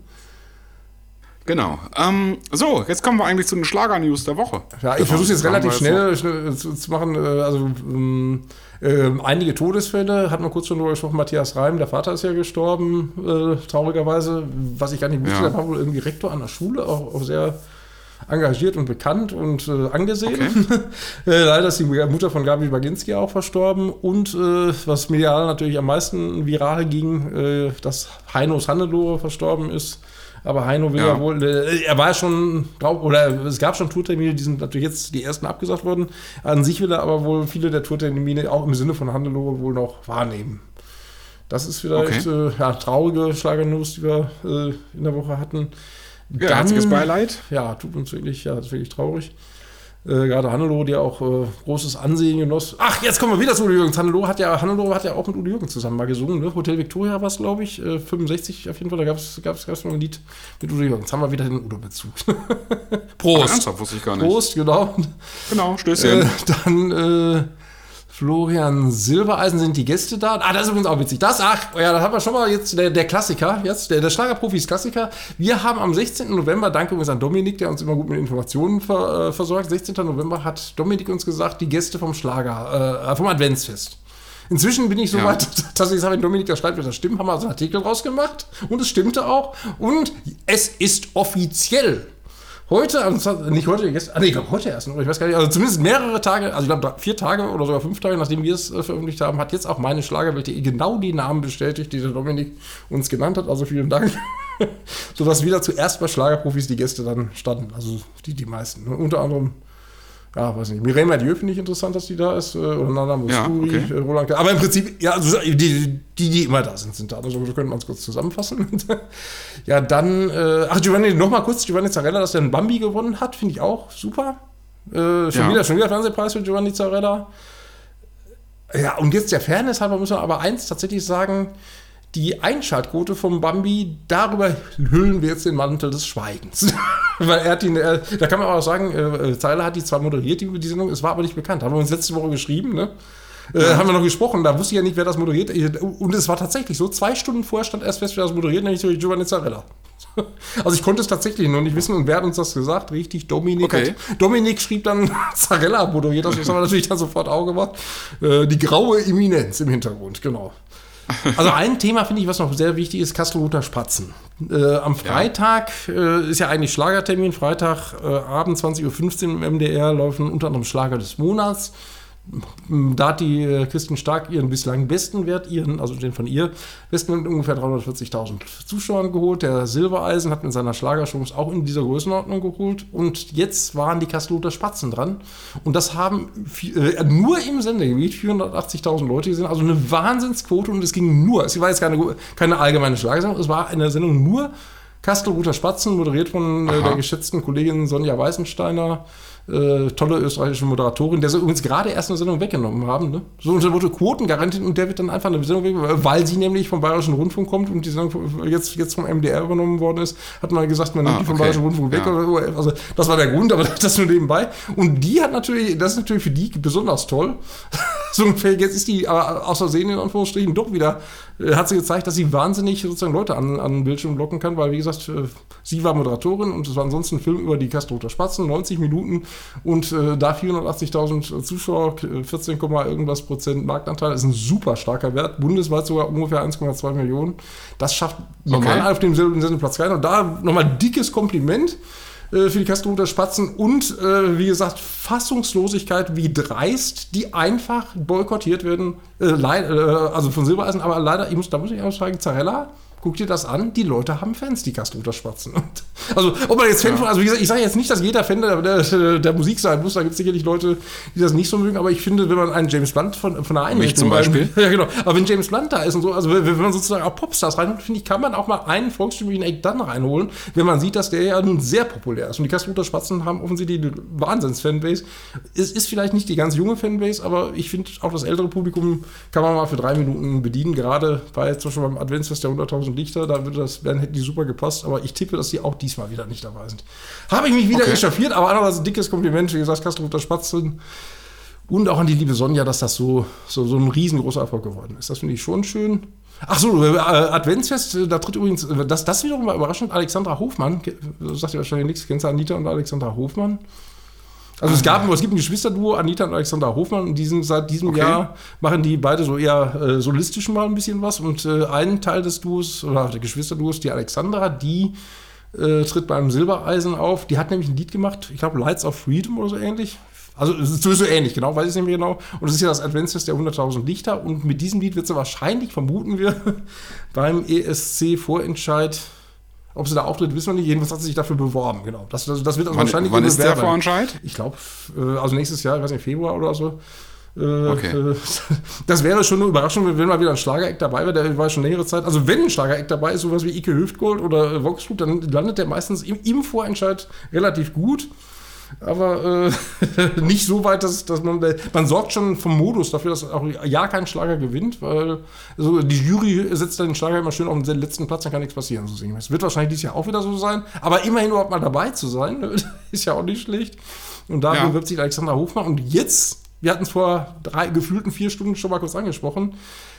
Genau. Ähm, so, jetzt kommen wir eigentlich zu den Schlager-News der Woche. Ja, ich versuche jetzt relativ schnell, schnell zu, zu, machen. Äh, also ähm, äh, einige Todesfälle, hat man kurz schon drüber gesprochen, Matthias Reim, der Vater ist ja gestorben, äh, traurigerweise. Was ich gar nicht wusste, ja. der war wohl irgendwie Rektor an der Schule, auch, auch sehr engagiert und bekannt und äh, angesehen. Okay. <laughs> äh, leider ist die Mutter von Gabi Baginski auch verstorben und äh, was medial natürlich am meisten viral ging, äh, dass Heinos Hannelore verstorben ist. Aber Heino will ja, ja wohl, äh, er war schon drauf, oder es gab schon Tourtermine, die sind natürlich jetzt die ersten abgesagt worden. An sich will er aber wohl viele der Tourtermine auch im Sinne von Hannelore wohl noch wahrnehmen. Das ist vielleicht okay. äh, ja, traurige Schlagernews, die wir äh, in der Woche hatten. Ja, Dann, Beileid. Ja, tut uns wirklich, ja, das ist wirklich traurig. Äh, gerade Hannelore, der auch äh, großes Ansehen genoss. Ach, jetzt kommen wir wieder zu Udo Jürgens. Hannelore hat ja, Hannelore hat ja auch mit Udo Jürgens zusammen mal gesungen. Ne? Hotel Victoria war es, glaube ich. Äh, 65 auf jeden Fall. Da gab es gab's, gab's noch ein Lied mit Udo Jürgens. Haben wir wieder den Udo-Bezug. <laughs> Prost. Ach, wusste ich gar nicht. Prost, genau. Genau, Stößchen. Äh, dann äh, Florian Silbereisen sind die Gäste da. Ah, das ist übrigens auch witzig. Das, ach, ja, da haben wir schon mal jetzt der, der Klassiker, jetzt der, der Schlagerprofis Klassiker. Wir haben am 16. November, danke übrigens an Dominik, der uns immer gut mit Informationen ver, äh, versorgt. 16. November hat Dominik uns gesagt, die Gäste vom Schlager, äh, vom Adventsfest. Inzwischen bin ich so ja. weit, <laughs> dass ich sage, Dominik, da schreibt mir das stimmt, haben wir also einen Artikel rausgemacht und es stimmte auch. Und es ist offiziell. Heute, nicht heute, gestern, ah, nee, ich glaube heute erst, ich weiß gar nicht, also zumindest mehrere Tage, also ich glaube vier Tage oder sogar fünf Tage, nachdem wir es äh, veröffentlicht haben, hat jetzt auch meine Schlagerwelt.de genau die Namen bestätigt, die der Dominik uns genannt hat. Also vielen Dank. <laughs> Sodass wieder zuerst bei Schlagerprofis die Gäste dann standen, also die, die meisten. Ne? Unter anderem ja, weiß nicht. Mireille Mathieu finde ich interessant, dass die da ist. Äh, oder Nana Mouskouri, ja, okay. Äh, Roland. Aber im Prinzip, ja, also die, die, die immer da sind, sind da. Also wir können uns kurz zusammenfassen. <laughs> ja, dann, äh, ach, Giovanni, nochmal kurz, Giovanni Zarella, dass er einen Bambi gewonnen hat, finde ich auch super. Äh, schon, ja. wieder, schon wieder Fernsehpreis für Giovanni Zarella. Ja, und jetzt der Fairness halber müssen wir aber eins tatsächlich sagen, die Einschaltquote vom Bambi, darüber hüllen wir jetzt den Mantel des Schweigens. <laughs> Weil er hat ihn, äh, da kann man auch sagen, äh, Zeiler hat die zwar moderiert, die, die Sendung, es war aber nicht bekannt. Haben wir uns letzte Woche geschrieben, ne? Äh, ja. haben wir noch gesprochen, da wusste ich ja nicht, wer das moderiert. Und es war tatsächlich so, zwei Stunden vorher stand erst fest, wer das moderiert, nämlich Giovanni Zarella. <laughs> Also ich konnte es tatsächlich noch nicht wissen und wer hat uns das gesagt? Richtig, Dominik. Okay. Hat, Dominik schrieb dann <laughs> Zarella moderiert, das haben wir natürlich dann sofort auch gemacht. Äh, die graue Eminenz im Hintergrund, genau. Also ein Thema finde ich, was noch sehr wichtig ist, Kastelruther Spatzen. Äh, am Freitag ja. äh, ist ja eigentlich Schlagertermin, Freitag äh, Abend 20.15 Uhr im MDR laufen unter anderem Schlager des Monats. Da hat die äh, Christen Stark ihren bislang besten Wert, ihren, also den von ihr, besten Wert ungefähr 340.000 Zuschauern geholt. Der Silbereisen hat mit seiner Schlagerchance auch in dieser Größenordnung geholt. Und jetzt waren die Kasseloter Spatzen dran. Und das haben äh, nur im Sendegebiet 480.000 Leute gesehen. Also eine Wahnsinnsquote. Und es ging nur, es war jetzt keine, keine allgemeine Schlagersendung, es war eine Sendung nur Kastelruther Spatzen, moderiert von äh, der geschätzten Kollegin Sonja Weißensteiner äh, tolle österreichische Moderatorin, der sie übrigens gerade erst eine Sendung weggenommen haben. Ne? So unter Motto Quotengarantin und der wird dann einfach eine Sendung weggenommen, weil sie nämlich vom Bayerischen Rundfunk kommt und die Sendung jetzt, jetzt vom MDR übernommen worden ist, hat man gesagt, man nimmt ah, die vom okay. Bayerischen Rundfunk weg. Ja. Also das war der Grund, aber <laughs> das nur nebenbei. Und die hat natürlich, das ist natürlich für die besonders toll. <laughs> so ungefähr, jetzt ist die aber aus Versehen in Anführungsstrichen doch wieder, äh, hat sie gezeigt, dass sie wahnsinnig sozusagen Leute an, an den Bildschirm locken kann, weil wie gesagt, äh, sie war Moderatorin und es war ansonsten ein Film über die Kastroter Spatzen, 90 Minuten und äh, da 480.000 Zuschauer, 14, irgendwas Prozent Marktanteil, ist ein super starker Wert, bundesweit sogar ungefähr 1,2 Millionen. Das schafft normal okay. auf demselben Sendeplatz keiner und da nochmal dickes Kompliment äh, für die Kastruter Spatzen und äh, wie gesagt Fassungslosigkeit, wie dreist die einfach boykottiert werden, äh, äh, also von Silbereisen, aber leider, ich muss, da muss ich auch sagen, Zarella guck dir das an, die Leute haben Fans, die Kastroter Spatzen. also, ob man jetzt Fan ja. von, also wie gesagt, ich sage jetzt nicht, dass jeder Fan der, der, der Musik sein muss, da gibt es sicherlich Leute, die das nicht so mögen, aber ich finde, wenn man einen James Blunt von, von der einen Mich zum Beispiel. <laughs> ja, genau. Aber wenn James Blunt da ist und so, also wenn, man sozusagen auch Popstars reinholt, finde ich, kann man auch mal einen volkstümlichen Act dann reinholen, wenn man sieht, dass der ja nun sehr populär ist. Und die Kastroter Spatzen haben offensichtlich eine Wahnsinns-Fanbase. Es ist vielleicht nicht die ganz junge Fanbase, aber ich finde, auch das ältere Publikum kann man mal für drei Minuten bedienen, gerade bei zum Beispiel beim Adventsfest der 100.000 1000 Lichter, da würde das, dann hätten die super gepasst, aber ich tippe, dass die auch diesmal wieder nicht dabei sind. Habe ich mich wieder okay. echauffiert, aber andererseits ein dickes Kompliment, wie gesagt, Kastrup Spatzen und auch an die liebe Sonja, dass das so, so, so ein riesengroßer Erfolg geworden ist. Das finde ich schon schön. Ach so, äh, Adventsfest, äh, da tritt übrigens, äh, das, das wiederum war überraschend, Alexandra Hofmann, sagt ihr wahrscheinlich nichts, kennst du Anita und Alexandra Hofmann? Also es gab, es gibt ein Geschwisterduo, Anita und Alexander Hofmann, und die sind seit diesem okay. Jahr machen die beide so eher äh, solistisch mal ein bisschen was. Und äh, ein Teil des Duos, oder der Geschwisterduos, die Alexandra, die äh, tritt beim Silbereisen auf. Die hat nämlich ein Lied gemacht, ich glaube Lights of Freedom oder so ähnlich. Also es ist sowieso ähnlich, genau, weiß ich nicht mehr genau. Und es ist ja das Adventsfest der 100.000 Lichter. Und mit diesem Lied wird sie wahrscheinlich, vermuten wir, <laughs> beim ESC-Vorentscheid ob sie da auftritt, wissen wir nicht. Jedenfalls hat sie sich dafür beworben, genau. Das, das, das wird also wann, wahrscheinlich Wann ist der Vorentscheid? Ich glaube, äh, also nächstes Jahr, ich weiß nicht, Februar oder so. Äh, okay. <laughs> Das wäre schon eine Überraschung, wenn mal wieder ein Schlagereck dabei wäre. Der war schon längere Zeit. Also, wenn ein Schlagereck dabei ist, sowas wie Ike Hüftgold oder Voxfood, dann landet der meistens im, im Vorentscheid relativ gut aber äh, <laughs> nicht so weit, dass, dass man, man sorgt schon vom Modus dafür, dass auch ja kein Schlager gewinnt, weil also die Jury setzt dann den Schlager immer schön auf den letzten Platz, dann kann nichts passieren. So es wird wahrscheinlich dieses Jahr auch wieder so sein, aber immerhin überhaupt mal dabei zu sein, <laughs> ist ja auch nicht schlecht. Und da ja. bewirbt sich Alexander Hofmann und jetzt, wir hatten es vor drei gefühlten vier Stunden schon mal kurz angesprochen,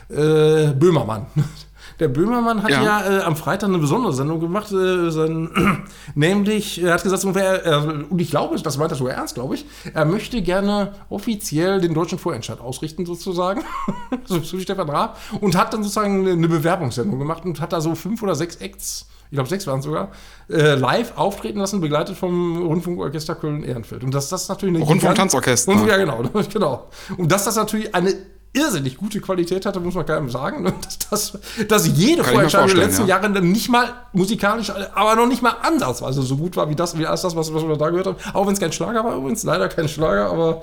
äh, Böhmermann. <laughs> Der Böhmermann hat ja, ja äh, am Freitag eine besondere Sendung gemacht, äh, sein, <clears throat> nämlich, er hat gesagt, er, und ich glaube, das meint er sogar ernst, glaube ich, er möchte gerne offiziell den deutschen Vorentscheid ausrichten, sozusagen, <laughs> so, so wie Stefan Raab, und hat dann sozusagen eine Bewerbungssendung gemacht und hat da so fünf oder sechs Acts ich glaube sechs waren es sogar, äh, live auftreten lassen, begleitet vom Rundfunkorchester Köln-Ehrenfeld. Und dass das natürlich eine Rundfunk-Tanzorchester. Ja, genau, <laughs> genau. Und dass das natürlich eine irrsinnig gute Qualität hatte, muss man keinem sagen. Ne? Dass, dass, dass jede Vorentscheidung in den letzten ja. Jahren dann nicht mal musikalisch, aber noch nicht mal ansatzweise so gut war wie das, wie alles das, was, was wir da gehört haben. Auch wenn es kein Schlager war übrigens, leider kein Schlager, aber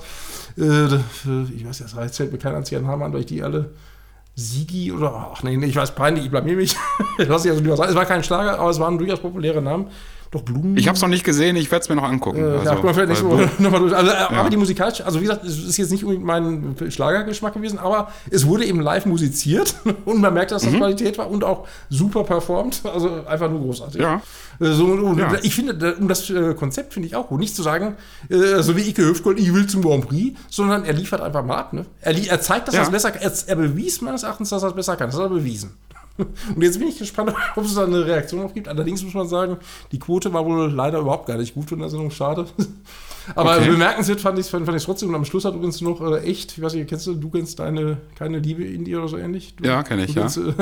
äh, ich weiß ja, jetzt fällt mir kein einziger Name an, weil ich die alle Sigi oder, ach nee, nee ich weiß, peinlich, ich blamier mich. <laughs> Lass ich also lieber sagen. Es war kein Schlager, aber es waren durchaus populäre Namen doch Blumen. Ich habe es noch nicht gesehen, ich werde es mir noch angucken. Äh, also, ja, guck vielleicht nächste <laughs> nochmal durch. Also, äh, ja. Aber die musikalische, also wie gesagt, es ist jetzt nicht unbedingt mein Schlagergeschmack gewesen, aber es wurde eben live musiziert <laughs> und man merkt, dass das mhm. Qualität war und auch super performt. Also einfach nur großartig. Ja. Äh, so, ja. Ich finde, um das äh, Konzept finde ich auch gut. Nicht zu sagen, so wie Ike Höfgold, ich will zum Grand Prix, sondern er liefert einfach mal ab. Ne? Er, er zeigt, dass ja. er es besser kann. Er, er bewies meines Erachtens, dass er es besser kann. Das hat er bewiesen. Und jetzt bin ich gespannt, <laughs> ob es da eine Reaktion auf gibt. Allerdings muss man sagen, die Quote war wohl leider überhaupt gar nicht gut in der Sendung. Schade. <laughs> Aber okay. bemerkenswert fand ich es fand, fand trotzdem. Und am Schluss hat übrigens noch äh, echt, ich weiß nicht, kennst du, du kennst deine keine Liebe in dir oder so ähnlich? Du, ja, kenne ich, ja. Kennst, äh,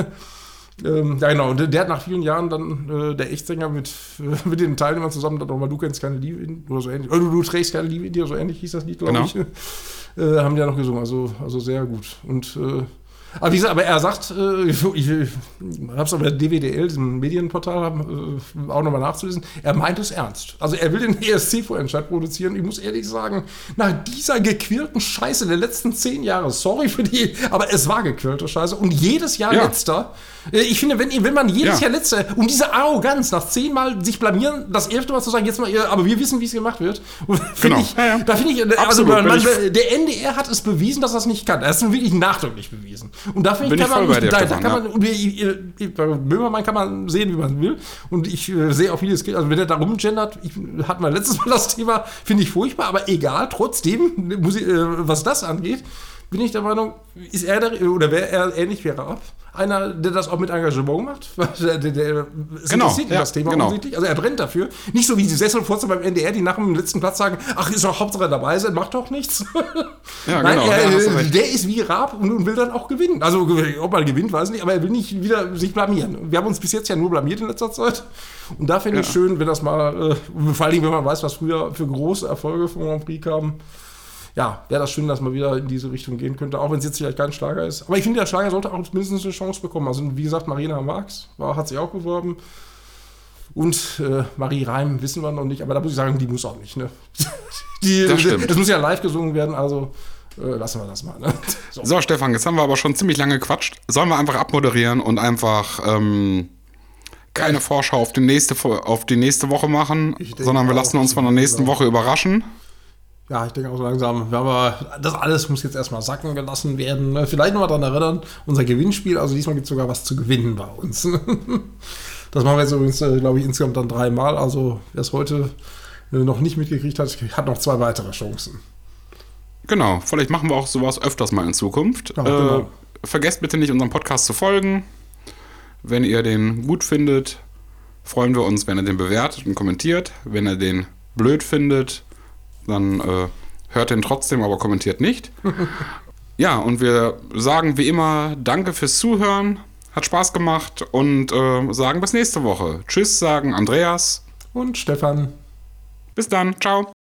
<laughs> ähm, ja, genau. Der, der, hat nach vielen Jahren dann äh, der Echtsänger mit, äh, mit den Teilnehmern zusammen dann nochmal, du kennst keine Liebe in oder so ähnlich. Oder du, du trägst keine Liebe in dir, so ähnlich hieß das Lied, glaube genau. ich. Äh, haben die ja noch gesungen. Also, also sehr gut. Und äh, aber wie gesagt, aber er sagt, äh, ich, ich habe es aber DWDL, diesem Medienportal, äh, auch nochmal nachzulesen, er meint es ernst. Also er will den ESC-Vorentscheid produzieren. Ich muss ehrlich sagen, nach dieser gequirlten Scheiße der letzten zehn Jahre, sorry für die, aber es war gequirlte Scheiße und jedes Jahr ja. letzter. Äh, ich finde, wenn, wenn man jedes ja. Jahr letzter, um diese Arroganz nach zehnmal sich blamieren, das elfte Mal zu sagen, jetzt mal, aber wir wissen, wie es gemacht wird, <laughs> genau. ich, ja, da finde ich, äh, also man, man, der NDR hat es bewiesen, dass er es nicht kann. Er ist wirklich nachdrücklich bewiesen. Und dafür Bin kann man, nicht, dir, da, da, kann man, bei Böhmermann kann man sehen, wie man will. Und ich äh, sehe auch vieles, also wenn er da rumgendert, ich, hatten wir letztes Mal <laughs> das Thema, finde ich furchtbar, aber egal, trotzdem, muss ich, äh, was das angeht, bin ich der Meinung, ist er der, oder wäre er ähnlich wie Raab? Einer, der das auch mit Engagement macht. <laughs> Der, der, der genau, ja, das Thema genau. offensichtlich. Also er brennt dafür. Nicht so wie die Sesselfurzer beim NDR, die nach dem letzten Platz sagen, ach, ist doch Hauptsache dabei sein, macht doch nichts. <laughs> Ja, Nein, genau. Er, ja, der ist wie Raab und, will dann auch gewinnen. Also ob er gewinnt, weiß ich nicht, aber er will nicht wieder sich blamieren. Wir haben uns bis jetzt ja nur blamiert in letzter Zeit. Und da finde ich schön, wenn das mal, äh, vor allem wenn man weiß, was früher für große Erfolge vom Grand Prix kamen ja, wäre das schön, dass man wieder in diese Richtung gehen könnte, auch wenn es jetzt vielleicht kein Schlager ist. Aber ich finde, der Schlager sollte auch mindestens eine Chance bekommen. Also, wie gesagt, Marina Marx war, hat sich auch beworben. Und äh, Marie Reim wissen wir noch nicht, aber da muss ich sagen, die muss auch nicht. Ne? <laughs> Die, das stimmt. Das muss ja live gesungen werden, also äh, lassen wir das mal. Ne? So. so. Stefan, jetzt haben wir aber schon ziemlich lange gequatscht. Sollen wir einfach abmoderieren und einfach ähm, keine Vorschau auf die nächste, auf die nächste Woche machen, sondern wir lassen uns von der nächsten Woche überraschen? Ja, ich denke auch so langsam. Aber das alles muss jetzt erstmal sacken gelassen werden. Ne? Vielleicht nochmal daran erinnern, unser Gewinnspiel, also diesmal gibt es sogar was zu gewinnen bei uns. <laughs> Das machen wir jetzt übrigens, äh, glaube ich, insgesamt dann dreimal. Also wer es heute äh, noch nicht mitgekriegt hat, hat noch zwei weitere Chancen. Genau, vielleicht machen wir auch sowas öfters mal in Zukunft. Ja, genau. äh, vergesst bitte nicht, unserem Podcast zu folgen. Wenn ihr den gut findet, freuen wir uns, wenn ihr den bewertet und kommentiert. Wenn ihr den blöd findet, dann äh, hört den trotzdem, aber kommentiert nicht. <laughs> ja, und wir sagen wie immer Danke fürs Zuhören. Hat Spaß gemacht und äh, sagen bis nächste Woche. Tschüss, sagen Andreas und Stefan. Bis dann. Ciao.